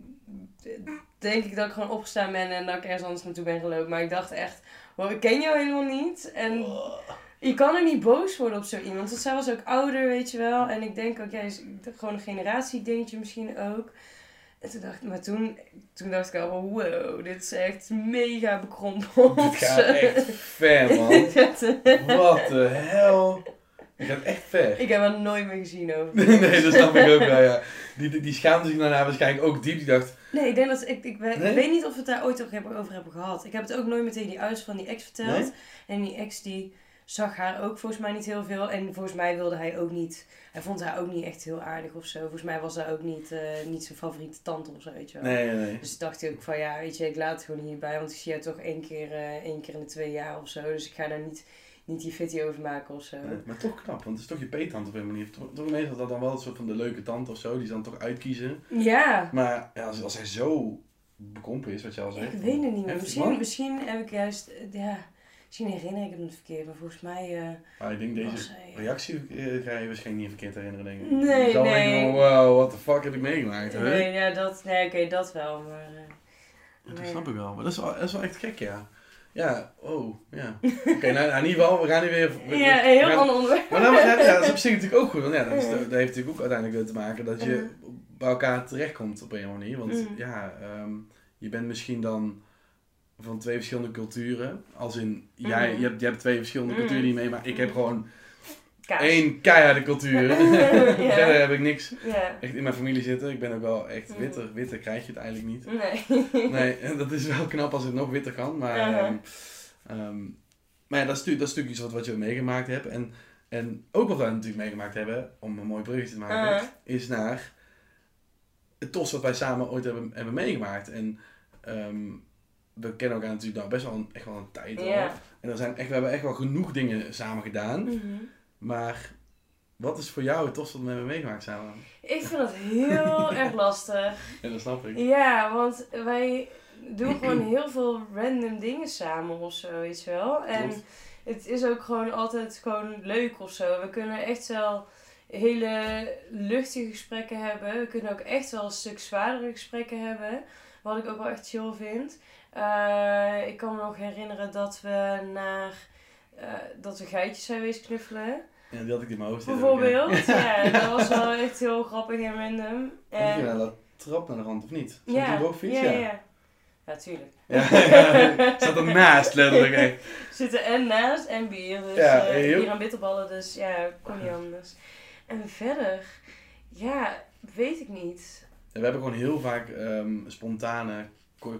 Speaker 1: denk ik dat ik gewoon opgestaan ben en dat ik ergens anders naartoe ben gelopen. Maar ik dacht echt, wow, ik ken jou helemaal niet. En je kan er niet boos worden op zo iemand. Want zij was ook ouder, weet je wel. En ik denk ook, ja, is gewoon een generatiedingetje misschien ook. En toen dacht maar toen, toen dacht ik al, van, wow, dit is echt mega bekrompen.
Speaker 2: Dit gaat echt ver, man. Wat de hel. Dit gaat echt ver.
Speaker 1: ik heb haar nooit meer gezien over.
Speaker 2: nee, dat snap ik ook wel, ja. Die, die, die schaamde zich daarna waarschijnlijk ook diep. Die dacht,
Speaker 1: Nee, ik denk dat ik, ik, weet niet of we het daar ooit over hebben, over hebben gehad. Ik heb het ook nooit meer tegen die ouders van die ex verteld.
Speaker 2: Nee?
Speaker 1: En die ex die zag haar ook volgens mij niet heel veel. En volgens mij wilde hij ook niet, hij vond haar ook niet echt heel aardig of zo. Volgens mij was zij ook niet, eh, niet zijn favoriete tante of zo, weet je wel.
Speaker 2: nee, nee, nee.
Speaker 1: Dus dacht ik ook van ja, weet je, ik laat het gewoon hierbij. Want ik zie jou toch één keer, eh, één keer in de twee jaar of zo. Dus ik ga daar niet, niet die fitty over maken of zo.
Speaker 2: Nee, Maar toch knap, want het is toch je peettante op een manier. Toch, toch meestal dat dan wel een soort van de leuke tante of zo, die ze dan toch uitkiezen.
Speaker 1: Ja,
Speaker 2: Maar ja, als, als hij zo bekrompen is, wat je al zegt.
Speaker 1: ik weet het niet meer. Misschien, misschien heb ik juist, eh, ja, misschien herinner ik het me verkeerd. Maar volgens mij eh,
Speaker 2: Maar ik denk deze
Speaker 1: hij...
Speaker 2: reactie eh, ga je waarschijnlijk niet verkeerd herinneren, denk ik.
Speaker 1: Nee,
Speaker 2: zal
Speaker 1: nee.
Speaker 2: denken wow, what the fuck heb ik meegemaakt, hè?
Speaker 1: Nee, ja, dat, nee, oké, dat wel. Maar, eh,
Speaker 2: Dat
Speaker 1: nee.
Speaker 2: snap ik wel, maar dat is wel, dat is wel echt gek, ja. Ja, oh, ja. Oké, nou, nou, in ieder geval, we gaan nu weer... we-
Speaker 1: ja, een heel ander onderwerp.
Speaker 2: Maar nou, ja, dat is op zich natuurlijk ook goed. Want ja, dat, is, dat heeft natuurlijk ook uiteindelijk te maken dat je bij elkaar terechtkomt op een manier. Want
Speaker 1: Mhm.
Speaker 2: ja, ehm, je bent misschien dan van twee verschillende culturen. Als in, jij,
Speaker 1: Mhm.
Speaker 2: je, hebt, je hebt twee verschillende
Speaker 1: Mhm.
Speaker 2: culturen die je mee, maar ik heb gewoon
Speaker 1: Kaas.
Speaker 2: één keiharde cultuur.
Speaker 1: Ja.
Speaker 2: Verder heb ik niks
Speaker 1: Ja.
Speaker 2: echt in mijn familie zitten. Ik ben ook wel echt
Speaker 1: Mhm.
Speaker 2: witter. Witter krijg je het eigenlijk niet.
Speaker 1: Nee.
Speaker 2: Nee, en dat is wel knap als het nog witter kan. Maar,
Speaker 1: Aha.
Speaker 2: ehm, ehm, maar ja, dat is, natuurlijk- dat is natuurlijk iets wat, wat je meegemaakt hebt. En, en ook wat wij natuurlijk meegemaakt hebben, om een mooi bruggetje te maken,
Speaker 1: Aha.
Speaker 2: is naar het tos wat wij samen ooit hebben, hebben meegemaakt. En ehm, we kennen elkaar natuurlijk nou best wel een, echt wel een tijd al. En er zijn echt, we hebben echt wel genoeg dingen samen gedaan.
Speaker 1: Mhm.
Speaker 2: Maar wat is voor jou het tos wat we hebben meegemaakt samen?
Speaker 1: Ik vind dat heel erg lastig.
Speaker 2: Ja, dat snap ik.
Speaker 1: Ja, want wij doen gewoon heel veel random dingen samen of zo, weet je wel. En het is ook gewoon altijd gewoon leuk of zo. We kunnen echt wel hele luchtige gesprekken hebben. We kunnen ook echt wel een stuk zwaardere gesprekken hebben. Wat ik ook wel echt chill vind. Eh, ik kan me nog herinneren dat we naar... eh, dat we geitjes zijn geweest knuffelen.
Speaker 2: Ja, die had ik in mijn hoofd ook, ja.
Speaker 1: Bijvoorbeeld. Ja, dat was wel echt heel grappig en random.
Speaker 2: Heb je
Speaker 1: En,
Speaker 2: dat trap naar de rand of niet? Stond
Speaker 1: ja,
Speaker 2: fiets?
Speaker 1: ja, ja. Ja, tuurlijk.
Speaker 2: Ja, ja. Zat ernaast letterlijk. echt.
Speaker 1: Zitten en naast en bier. Dus
Speaker 2: Ja, heel-
Speaker 1: bier en bitterballen, dus ja, kon niet anders. En verder, ja, weet ik niet.
Speaker 2: En we hebben gewoon heel vaak ehm, spontane,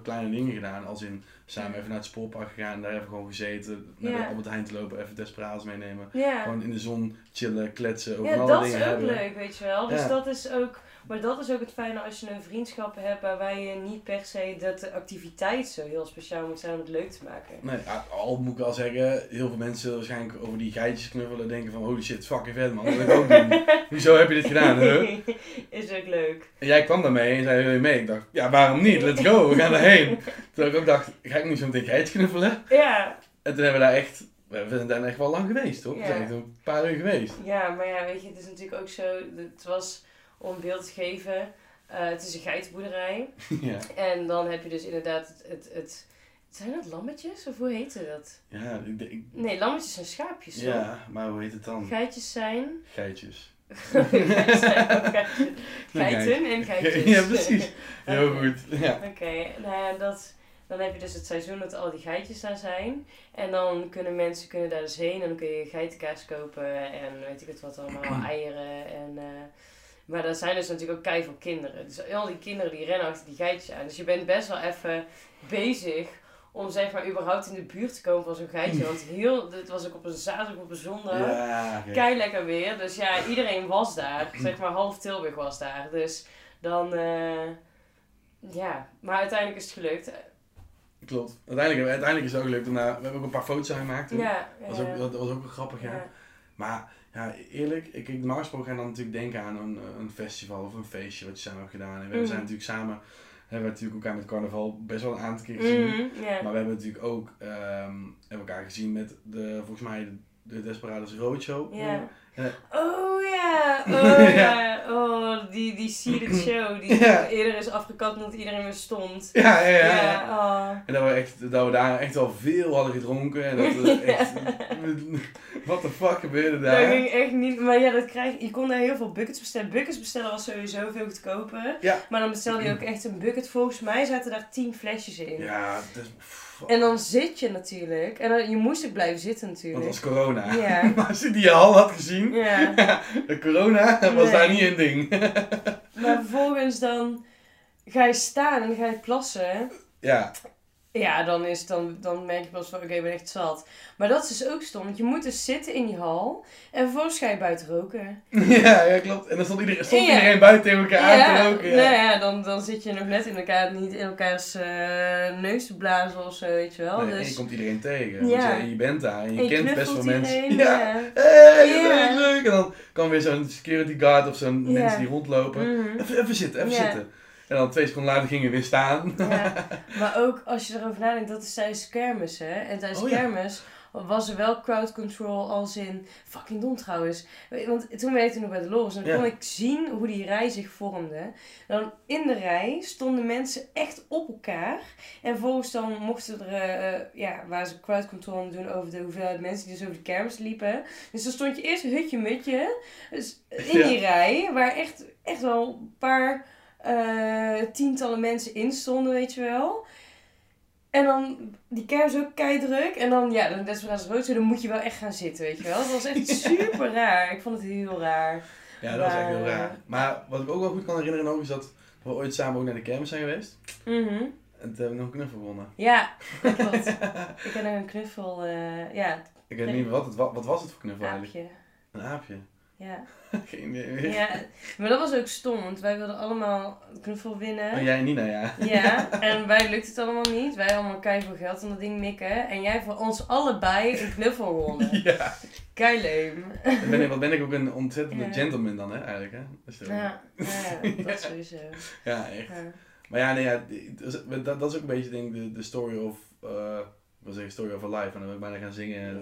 Speaker 2: kleine dingen gedaan. Als in samen even naar het spoorpark gegaan, daar even gewoon gezeten. Naar
Speaker 1: Ja.
Speaker 2: de Albert Heijn te lopen, even Desperados meenemen. Gewoon in de zon chillen, kletsen, over
Speaker 1: ja
Speaker 2: alle
Speaker 1: dat is ook
Speaker 2: hebben.
Speaker 1: leuk, weet je wel. Dus dat is ook, maar dat is ook het fijne als je een vriendschap hebt waarbij je niet per se dat de activiteit zo heel speciaal moet zijn om het leuk te maken.
Speaker 2: Nee, ja, al moet ik wel zeggen, heel veel mensen waarschijnlijk over die geitjes knuffelen denken van holy shit, fucking vet man, dat wil ik ook doen. Hoezo heb je dit gedaan? Huh?
Speaker 1: is ook leuk.
Speaker 2: En jij kwam daarmee en zei, wil je mee? Ik dacht, ja waarom niet, let's go, we gaan erheen. Toen ik ook dacht, ga ik nu zo meteen geitjes knuffelen?
Speaker 1: Ja,
Speaker 2: En toen hebben we daar echt, we zijn daar echt wel lang geweest toch? We
Speaker 1: Ja.
Speaker 2: zijn echt een paar uur geweest.
Speaker 1: Ja, maar ja, weet je, het is natuurlijk ook zo. Het was om beeld te geven. eh, het is een geitenboerderij.
Speaker 2: ja.
Speaker 1: En dan heb je dus inderdaad het, het, het Zijn dat lammetjes? Of hoe heette dat?
Speaker 2: Ja, ik, ik-
Speaker 1: Nee, lammetjes zijn schaapjes, toch?
Speaker 2: ja, maar hoe heet het dan?
Speaker 1: Geitjes zijn...
Speaker 2: Geitjes.
Speaker 1: Geitjes zijn ook geitjes. Geiten en geitjes.
Speaker 2: Ja, precies. Heel goed. Ja.
Speaker 1: Oké, nou ja, dat, dan heb je dus het seizoen dat al die geitjes daar zijn. En dan kunnen mensen kunnen daar dus heen en dan kun je geitenkaas kopen en weet ik het wat allemaal, eieren en... eh, maar er zijn dus natuurlijk ook keiveel kinderen. Dus al die kinderen die rennen achter die geitjes aan. Dus je bent best wel even bezig om zeg maar überhaupt in de buurt te komen van zo'n geitje. Want heel, het was ook op een zaterdag, op een zondag.
Speaker 2: Ja.
Speaker 1: Kei lekker weer. Dus ja, iedereen was daar. Zeg maar half Tilburg was daar. Dus dan, eh, ja. Maar uiteindelijk is het gelukt.
Speaker 2: Klopt. Uiteindelijk, uiteindelijk is het ook gelukt. Daarna, we hebben ook een paar foto's aan gemaakt. toen.
Speaker 1: Ja.
Speaker 2: Dat was, ook, dat was ook wel grappig, ja.
Speaker 1: ja.
Speaker 2: Maar ja, eerlijk, ik, ik, normaal gesproken ga je dan natuurlijk denken aan een, een festival of een feestje wat je samen hebt gedaan. En we
Speaker 1: Mhm.
Speaker 2: zijn natuurlijk samen, hebben we natuurlijk elkaar met carnaval best wel een aantal keer gezien.
Speaker 1: Ja.
Speaker 2: Maar we hebben natuurlijk ook ehm, hebben elkaar gezien met de, volgens mij, de, de Desperados Roadshow.
Speaker 1: Ja. Oh ja, oh ja, oh die, die seated show die eerder is afgekapt omdat iedereen weer stond.
Speaker 2: Ja, ja, ja.
Speaker 1: Ja, oh.
Speaker 2: En dat we, echt, dat we daar echt wel veel hadden gedronken. En dat we echt... What the fuck gebeurde daar?
Speaker 1: Dat ging echt niet, maar ja, dat krijg, je kon daar heel veel buckets bestellen. Buckets bestellen was sowieso veel goedkoper.
Speaker 2: Ja.
Speaker 1: Maar dan bestelde je ook echt een bucket. Volgens mij zaten daar tien flesjes in.
Speaker 2: Ja,
Speaker 1: En dan zit je natuurlijk. En dan, je moest ook blijven zitten
Speaker 2: Want
Speaker 1: natuurlijk.
Speaker 2: het was corona.
Speaker 1: Ja.
Speaker 2: Maar als je die hal had gezien,
Speaker 1: Ja.
Speaker 2: de corona was
Speaker 1: Nee.
Speaker 2: daar niet een ding.
Speaker 1: Maar vervolgens dan ga je staan en dan ga je plassen.
Speaker 2: ja,
Speaker 1: Ja, dan, is, dan, dan merk je pas van oké, ik ben echt zat. Maar dat is dus ook stom. Want je moet dus zitten in die hal. En vervolgens ga je buiten roken.
Speaker 2: ja, ja, klopt. En dan stond iedereen, stond
Speaker 1: Ja.
Speaker 2: iedereen buiten tegen elkaar aan te roken. Ja.
Speaker 1: nou ja, dan, dan zit je nog net in elkaar, niet in elkaars eh, neus te blazen of zo, weet je wel.
Speaker 2: Nee, en
Speaker 1: dus...
Speaker 2: je komt iedereen tegen.
Speaker 1: Ja.
Speaker 2: Want je, je bent daar en je
Speaker 1: en
Speaker 2: kent best wel mensen.
Speaker 1: iedereen,
Speaker 2: Ja.
Speaker 1: ja.
Speaker 2: Hey,
Speaker 1: Ja.
Speaker 2: leuk. En dan kan weer zo'n security guard of zo'n
Speaker 1: Ja.
Speaker 2: mensen die rondlopen.
Speaker 1: Mhm.
Speaker 2: Even, even zitten, even
Speaker 1: Ja.
Speaker 2: zitten. En dan twee seconden later gingen we weer staan.
Speaker 1: Ja, maar ook als je erover nadenkt, dat is tijdens de kermis, hè. En tijdens
Speaker 2: Oh, ja.
Speaker 1: kermis was er wel crowd control als in... Fucking dom trouwens. Want toen werkte ik nog bij de Loris en dan
Speaker 2: Ja.
Speaker 1: kon ik zien hoe die rij zich vormde. Dan in de rij stonden mensen echt op elkaar. En vervolgens dan mochten er... eh, eh, ja, waar ze crowd control aan het doen over de hoeveelheid mensen die dus over de kermis liepen. Dus dan stond je eerst hutje-mutje dus in die rij, waar echt, echt wel een paar eh, tientallen mensen in stonden, weet je wel. En dan, die kermis ook keidruk. En dan, ja, dan Desperados Roadshow, dan moet je wel echt gaan zitten, weet je wel. Dat was echt super raar. Ik vond het heel raar.
Speaker 2: Ja, dat was echt heel raar. Maar wat ik ook wel goed kan herinneren nog is dat we ooit samen ook naar de kermis zijn geweest.
Speaker 1: Mhm.
Speaker 2: En toen hebben we nog een knuffel gewonnen.
Speaker 1: Ja, klopt. Ik heb nog een knuffel, eh, ja,
Speaker 2: Ik weet niet wat het was. Wat was het voor knuffel eigenlijk?
Speaker 1: aapje.
Speaker 2: Een aapje.
Speaker 1: Ja.
Speaker 2: Geen idee meer.
Speaker 1: ja, maar dat was ook stom, want wij wilden allemaal knuffel winnen.
Speaker 2: Oh, jij en Nina, ja.
Speaker 1: Ja, en wij lukt het allemaal niet. Wij allemaal keihard geld aan dat ding mikken. En jij voor ons allebei een knuffel gewonnen.
Speaker 2: Ja.
Speaker 1: Kei leem.
Speaker 2: Dan ben ik, wat ben ik ook een ontzettende
Speaker 1: Ja.
Speaker 2: gentleman dan, hè, eigenlijk, hè? Dus,
Speaker 1: Ja, ja, dat sowieso.
Speaker 2: ja, echt. Maar ja, nee, ja dus, dat, dat is ook een beetje, denk ik, de, de story of... eh wil zeggen story of a life, en dan wil ik bijna gaan zingen.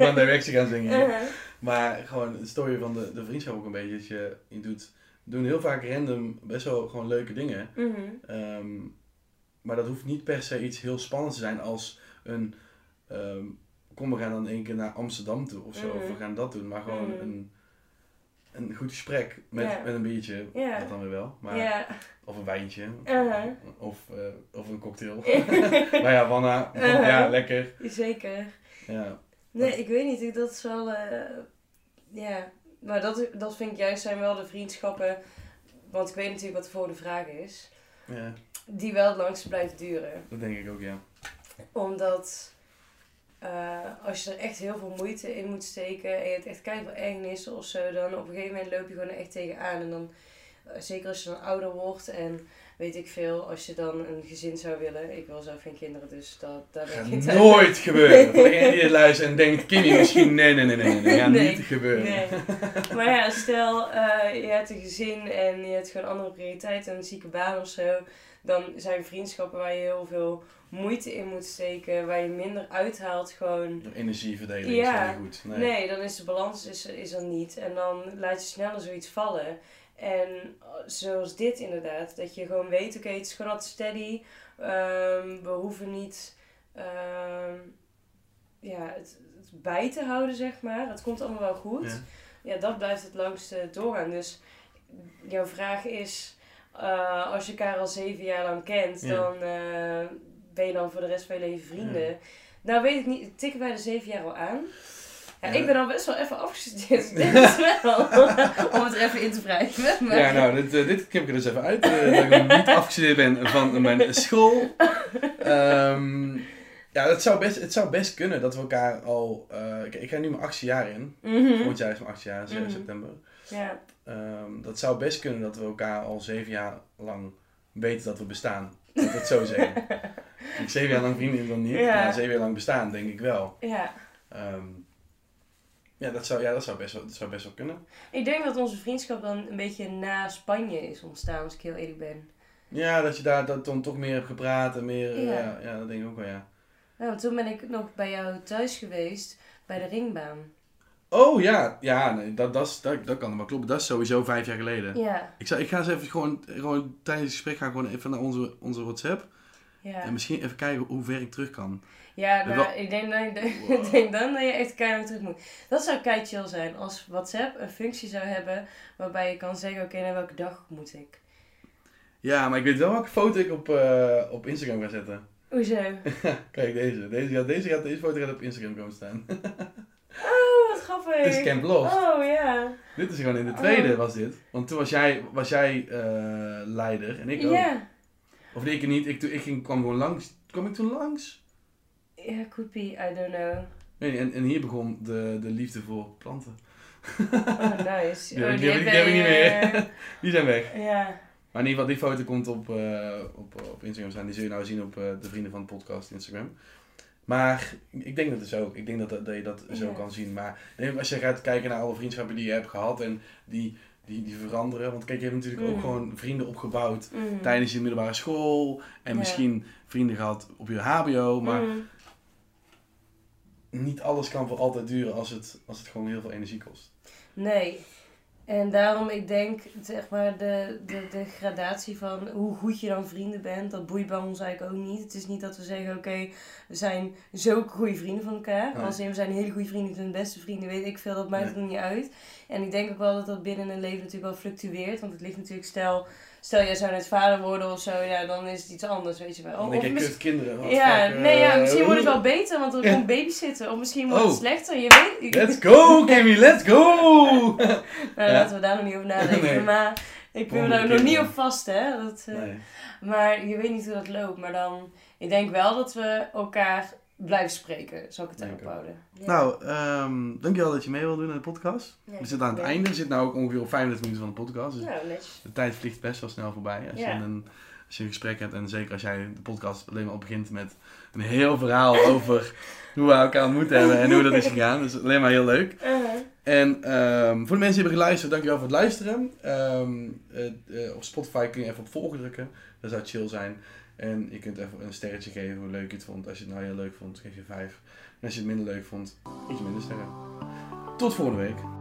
Speaker 2: One Direction gaan zingen.
Speaker 1: Uh-huh.
Speaker 2: Maar gewoon de story van de, de vriendschap ook een beetje. Dat je, je doet, we doen heel vaak random best wel gewoon leuke dingen.
Speaker 1: Mhm.
Speaker 2: Ehm, maar dat hoeft niet per se iets heel spannends te zijn als een... ehm, kom, we gaan dan één keer naar Amsterdam toe of zo. Of we
Speaker 1: Mhm.
Speaker 2: gaan dat doen. Maar gewoon een, een goed gesprek met, met een biertje. Dat dan weer wel. Maar. Of een wijntje.
Speaker 1: Uh-huh.
Speaker 2: Of, eh, of een cocktail. maar ja, Wanna.
Speaker 1: Uh-huh.
Speaker 2: Ja, lekker.
Speaker 1: Zeker.
Speaker 2: Ja.
Speaker 1: Nee, ik weet niet. Dat is wel... eh, ja. Maar dat, dat vind ik juist zijn wel de vriendschappen... Want ik weet natuurlijk wat de volgende vraag is.
Speaker 2: ja,
Speaker 1: Die wel het langst blijft duren.
Speaker 2: dat denk ik ook, ja.
Speaker 1: Omdat eh, als je er echt heel veel moeite in moet steken en je hebt echt keihard ergernissen of zo, dan op een gegeven moment loop je gewoon er echt tegenaan. En dan, eh, zeker als je dan ouder wordt en weet ik veel, als je dan een gezin zou willen. Ik wil zelf geen kinderen, dus dat, ik
Speaker 2: Gaat nooit gebeuren. Voor degene die luistert en denkt, Kimmy misschien, nee, nee, nee, nee, nee, nee. Gaat
Speaker 1: Nee.
Speaker 2: niet gebeuren.
Speaker 1: Nee. Maar ja, stel eh, je hebt een gezin en je hebt gewoon andere prioriteiten, een zieke baan of zo. Dan zijn vriendschappen waar je heel veel moeite in moet steken, waar je minder uithaalt gewoon
Speaker 2: De energieverdeling
Speaker 1: Ja.
Speaker 2: is niet goed. Nee.
Speaker 1: Nee, dan is de balans is, is er niet. En dan laat je sneller zoiets vallen. En uh, zoals dit inderdaad, dat je gewoon weet, oké, het is gewoon steady. Ehm, we hoeven niet ehm, ja, het, het bij te houden, zeg maar. Het komt allemaal wel goed.
Speaker 2: Ja.
Speaker 1: Ja, dat blijft het langste doorgaan. Dus jouw vraag is, eh, als je elkaar al zeven jaar lang kent,
Speaker 2: Ja.
Speaker 1: dan eh, ben je dan voor de rest van je leven vrienden. Nou weet ik niet, tikken wij de zeven jaar al aan? Ja,
Speaker 2: Ja.
Speaker 1: ik ben al best wel even afgestudeerd. Dit is wel, om het er even in te wrijven. Maar...
Speaker 2: Ja, nou, dit, eh, dit knip ik er dus even uit. dat ik nog niet afgestudeerd ben van mijn school. Ehm, ja, het zou, best, het zou best kunnen dat we elkaar al... eh, ik, ik ga nu mijn achtste jaar in.
Speaker 1: Mhm.
Speaker 2: Volgend jaar is mijn achtste jaar, 7
Speaker 1: Mhm.
Speaker 2: september.
Speaker 1: Ja,
Speaker 2: Ehm, dat zou best kunnen dat we elkaar al zeven jaar lang weten dat we bestaan. Dat we het zo zeggen. Ik zeven jaar lang vrienden dan niet,
Speaker 1: Ja.
Speaker 2: maar zeven jaar lang bestaan denk ik wel.
Speaker 1: ja.
Speaker 2: Ehm, ja, dat zou, ja, dat zou, best wel, dat zou best wel kunnen.
Speaker 1: Ik denk dat onze vriendschap dan een beetje na Spanje is ontstaan, als ik heel eerlijk ben.
Speaker 2: Ja, dat je daar dat dan toch meer hebt gepraat en meer... eh,
Speaker 1: Ja.
Speaker 2: Ja, ja dat denk ik ook wel, ja.
Speaker 1: Want toen ben ik nog bij jou thuis geweest, bij de ringbaan.
Speaker 2: Oh ja, ja nee, dat, dat, dat, dat kan wel kloppen. Dat is sowieso vijf jaar geleden.
Speaker 1: Ja,
Speaker 2: Ik, zou, ik ga eens even gewoon, gewoon tijdens het gesprek gaan gewoon even naar onze, onze WhatsApp.
Speaker 1: ja.
Speaker 2: En misschien even kijken hoe ver ik terug kan.
Speaker 1: Ja, nou,
Speaker 2: Wel-
Speaker 1: ik denk, dat,
Speaker 2: Wow.
Speaker 1: denk dan dat je echt keihard terug moet. Dat zou kei chill zijn als WhatsApp een functie zou hebben waarbij je kan zeggen, oké, naar welke dag moet ik?
Speaker 2: Ja, maar ik weet wel welke foto ik op, eh, op Instagram ga zetten.
Speaker 1: Hoezo?
Speaker 2: Kijk, deze. Deze, deze, gaat, deze foto gaat op Instagram komen staan.
Speaker 1: Wat grappig.
Speaker 2: dit is Camp Lost.
Speaker 1: Oh, ja.
Speaker 2: Dit is gewoon in de tweede
Speaker 1: Oh.
Speaker 2: was dit. Want toen was jij, was jij eh, leider en ik ook.
Speaker 1: Ja.
Speaker 2: Of nee, ik niet. Ik, toen- ik ging, kwam gewoon langs. Kwam ik toen langs?
Speaker 1: Ja, could be, I don't know.
Speaker 2: Nee, en, en hier begon de, de liefde voor planten.
Speaker 1: Oh, nice.
Speaker 2: Die
Speaker 1: oh,
Speaker 2: die heb ik-
Speaker 1: heb
Speaker 2: die heb ik niet meer. Die zijn weg.
Speaker 1: Ja.
Speaker 2: Maar in ieder geval, die foto komt op, eh, op, op Instagram staan. Die zul je nou zien op eh, de Vrienden van de Podcast Instagram. Maar ik denk dat het zo. Ik denk dat, dat, dat je dat zo
Speaker 1: Ja.
Speaker 2: kan zien. Maar als je gaat kijken naar alle vriendschappen die je hebt gehad en die, die, die veranderen. Want kijk, je hebt natuurlijk ook
Speaker 1: Mm.
Speaker 2: gewoon vrienden opgebouwd
Speaker 1: Mm.
Speaker 2: tijdens je middelbare school. En
Speaker 1: Ja.
Speaker 2: misschien vrienden gehad op je HBO. Maar
Speaker 1: Mm.
Speaker 2: niet alles kan voor altijd duren als het, als het gewoon heel veel energie kost.
Speaker 1: Nee. En daarom, ik denk, zeg maar, de, de, de gradatie van hoe goed je dan vrienden bent, dat boeit bij ons eigenlijk ook niet. Het is niet dat we zeggen, oké, we zijn zulke goede vrienden van elkaar.
Speaker 2: Nee.
Speaker 1: Als in, we zijn hele goede vrienden, we zijn beste vrienden, weet ik veel, dat maakt
Speaker 2: Nee.
Speaker 1: het niet uit. En ik denk ook wel dat dat binnen een leven natuurlijk wel fluctueert, want het ligt natuurlijk, stel, stel jij zou net vader worden of zo, ja, dan is het iets anders, weet je wel.
Speaker 2: Dan
Speaker 1: Of
Speaker 2: denk kinderen.
Speaker 1: ja,
Speaker 2: fuck,
Speaker 1: nee, ja,
Speaker 2: eh,
Speaker 1: misschien wordt het wel beter, want er komt babysitten. Of misschien wordt
Speaker 2: Oh.
Speaker 1: het slechter, je weet
Speaker 2: Let's go, Kimmy, let's go!
Speaker 1: Nou,
Speaker 2: Ja.
Speaker 1: laten we daar nog niet over nadenken.
Speaker 2: Nee.
Speaker 1: Maar ik
Speaker 2: Volgende
Speaker 1: er nog niet op vast, hè. Dat, eh,
Speaker 2: Nee.
Speaker 1: Maar je weet niet hoe dat loopt. Maar dan, ik denk wel dat we elkaar blijven spreken. Zal ik het
Speaker 2: ik
Speaker 1: houden. Ja.
Speaker 2: Nou, ehm dankjewel dat je mee wil doen aan de podcast.
Speaker 1: Ja,
Speaker 2: We zitten aan het
Speaker 1: ja.
Speaker 2: einde. We zitten nu ook ongeveer op 35 minuten van de podcast. Dus
Speaker 1: Nou,
Speaker 2: de tijd vliegt best wel snel voorbij. Als,
Speaker 1: Ja.
Speaker 2: je een, als je een gesprek hebt en zeker als jij de podcast alleen maar al begint met een heel verhaal over hoe we elkaar ontmoet hebben en hoe dat is gegaan. Dus alleen maar heel leuk.
Speaker 1: Uh-huh.
Speaker 2: En ehm, voor de mensen die hebben geluisterd, dankjewel voor het luisteren. Ehm, eh, eh, op Spotify kun je even op volgen drukken. Dat zou chill zijn. En je kunt even een sterretje geven hoe leuk je het vond. Als je het nou heel leuk vond, geef je vijf. En als je het minder leuk vond, iets minder sterren. Tot volgende week.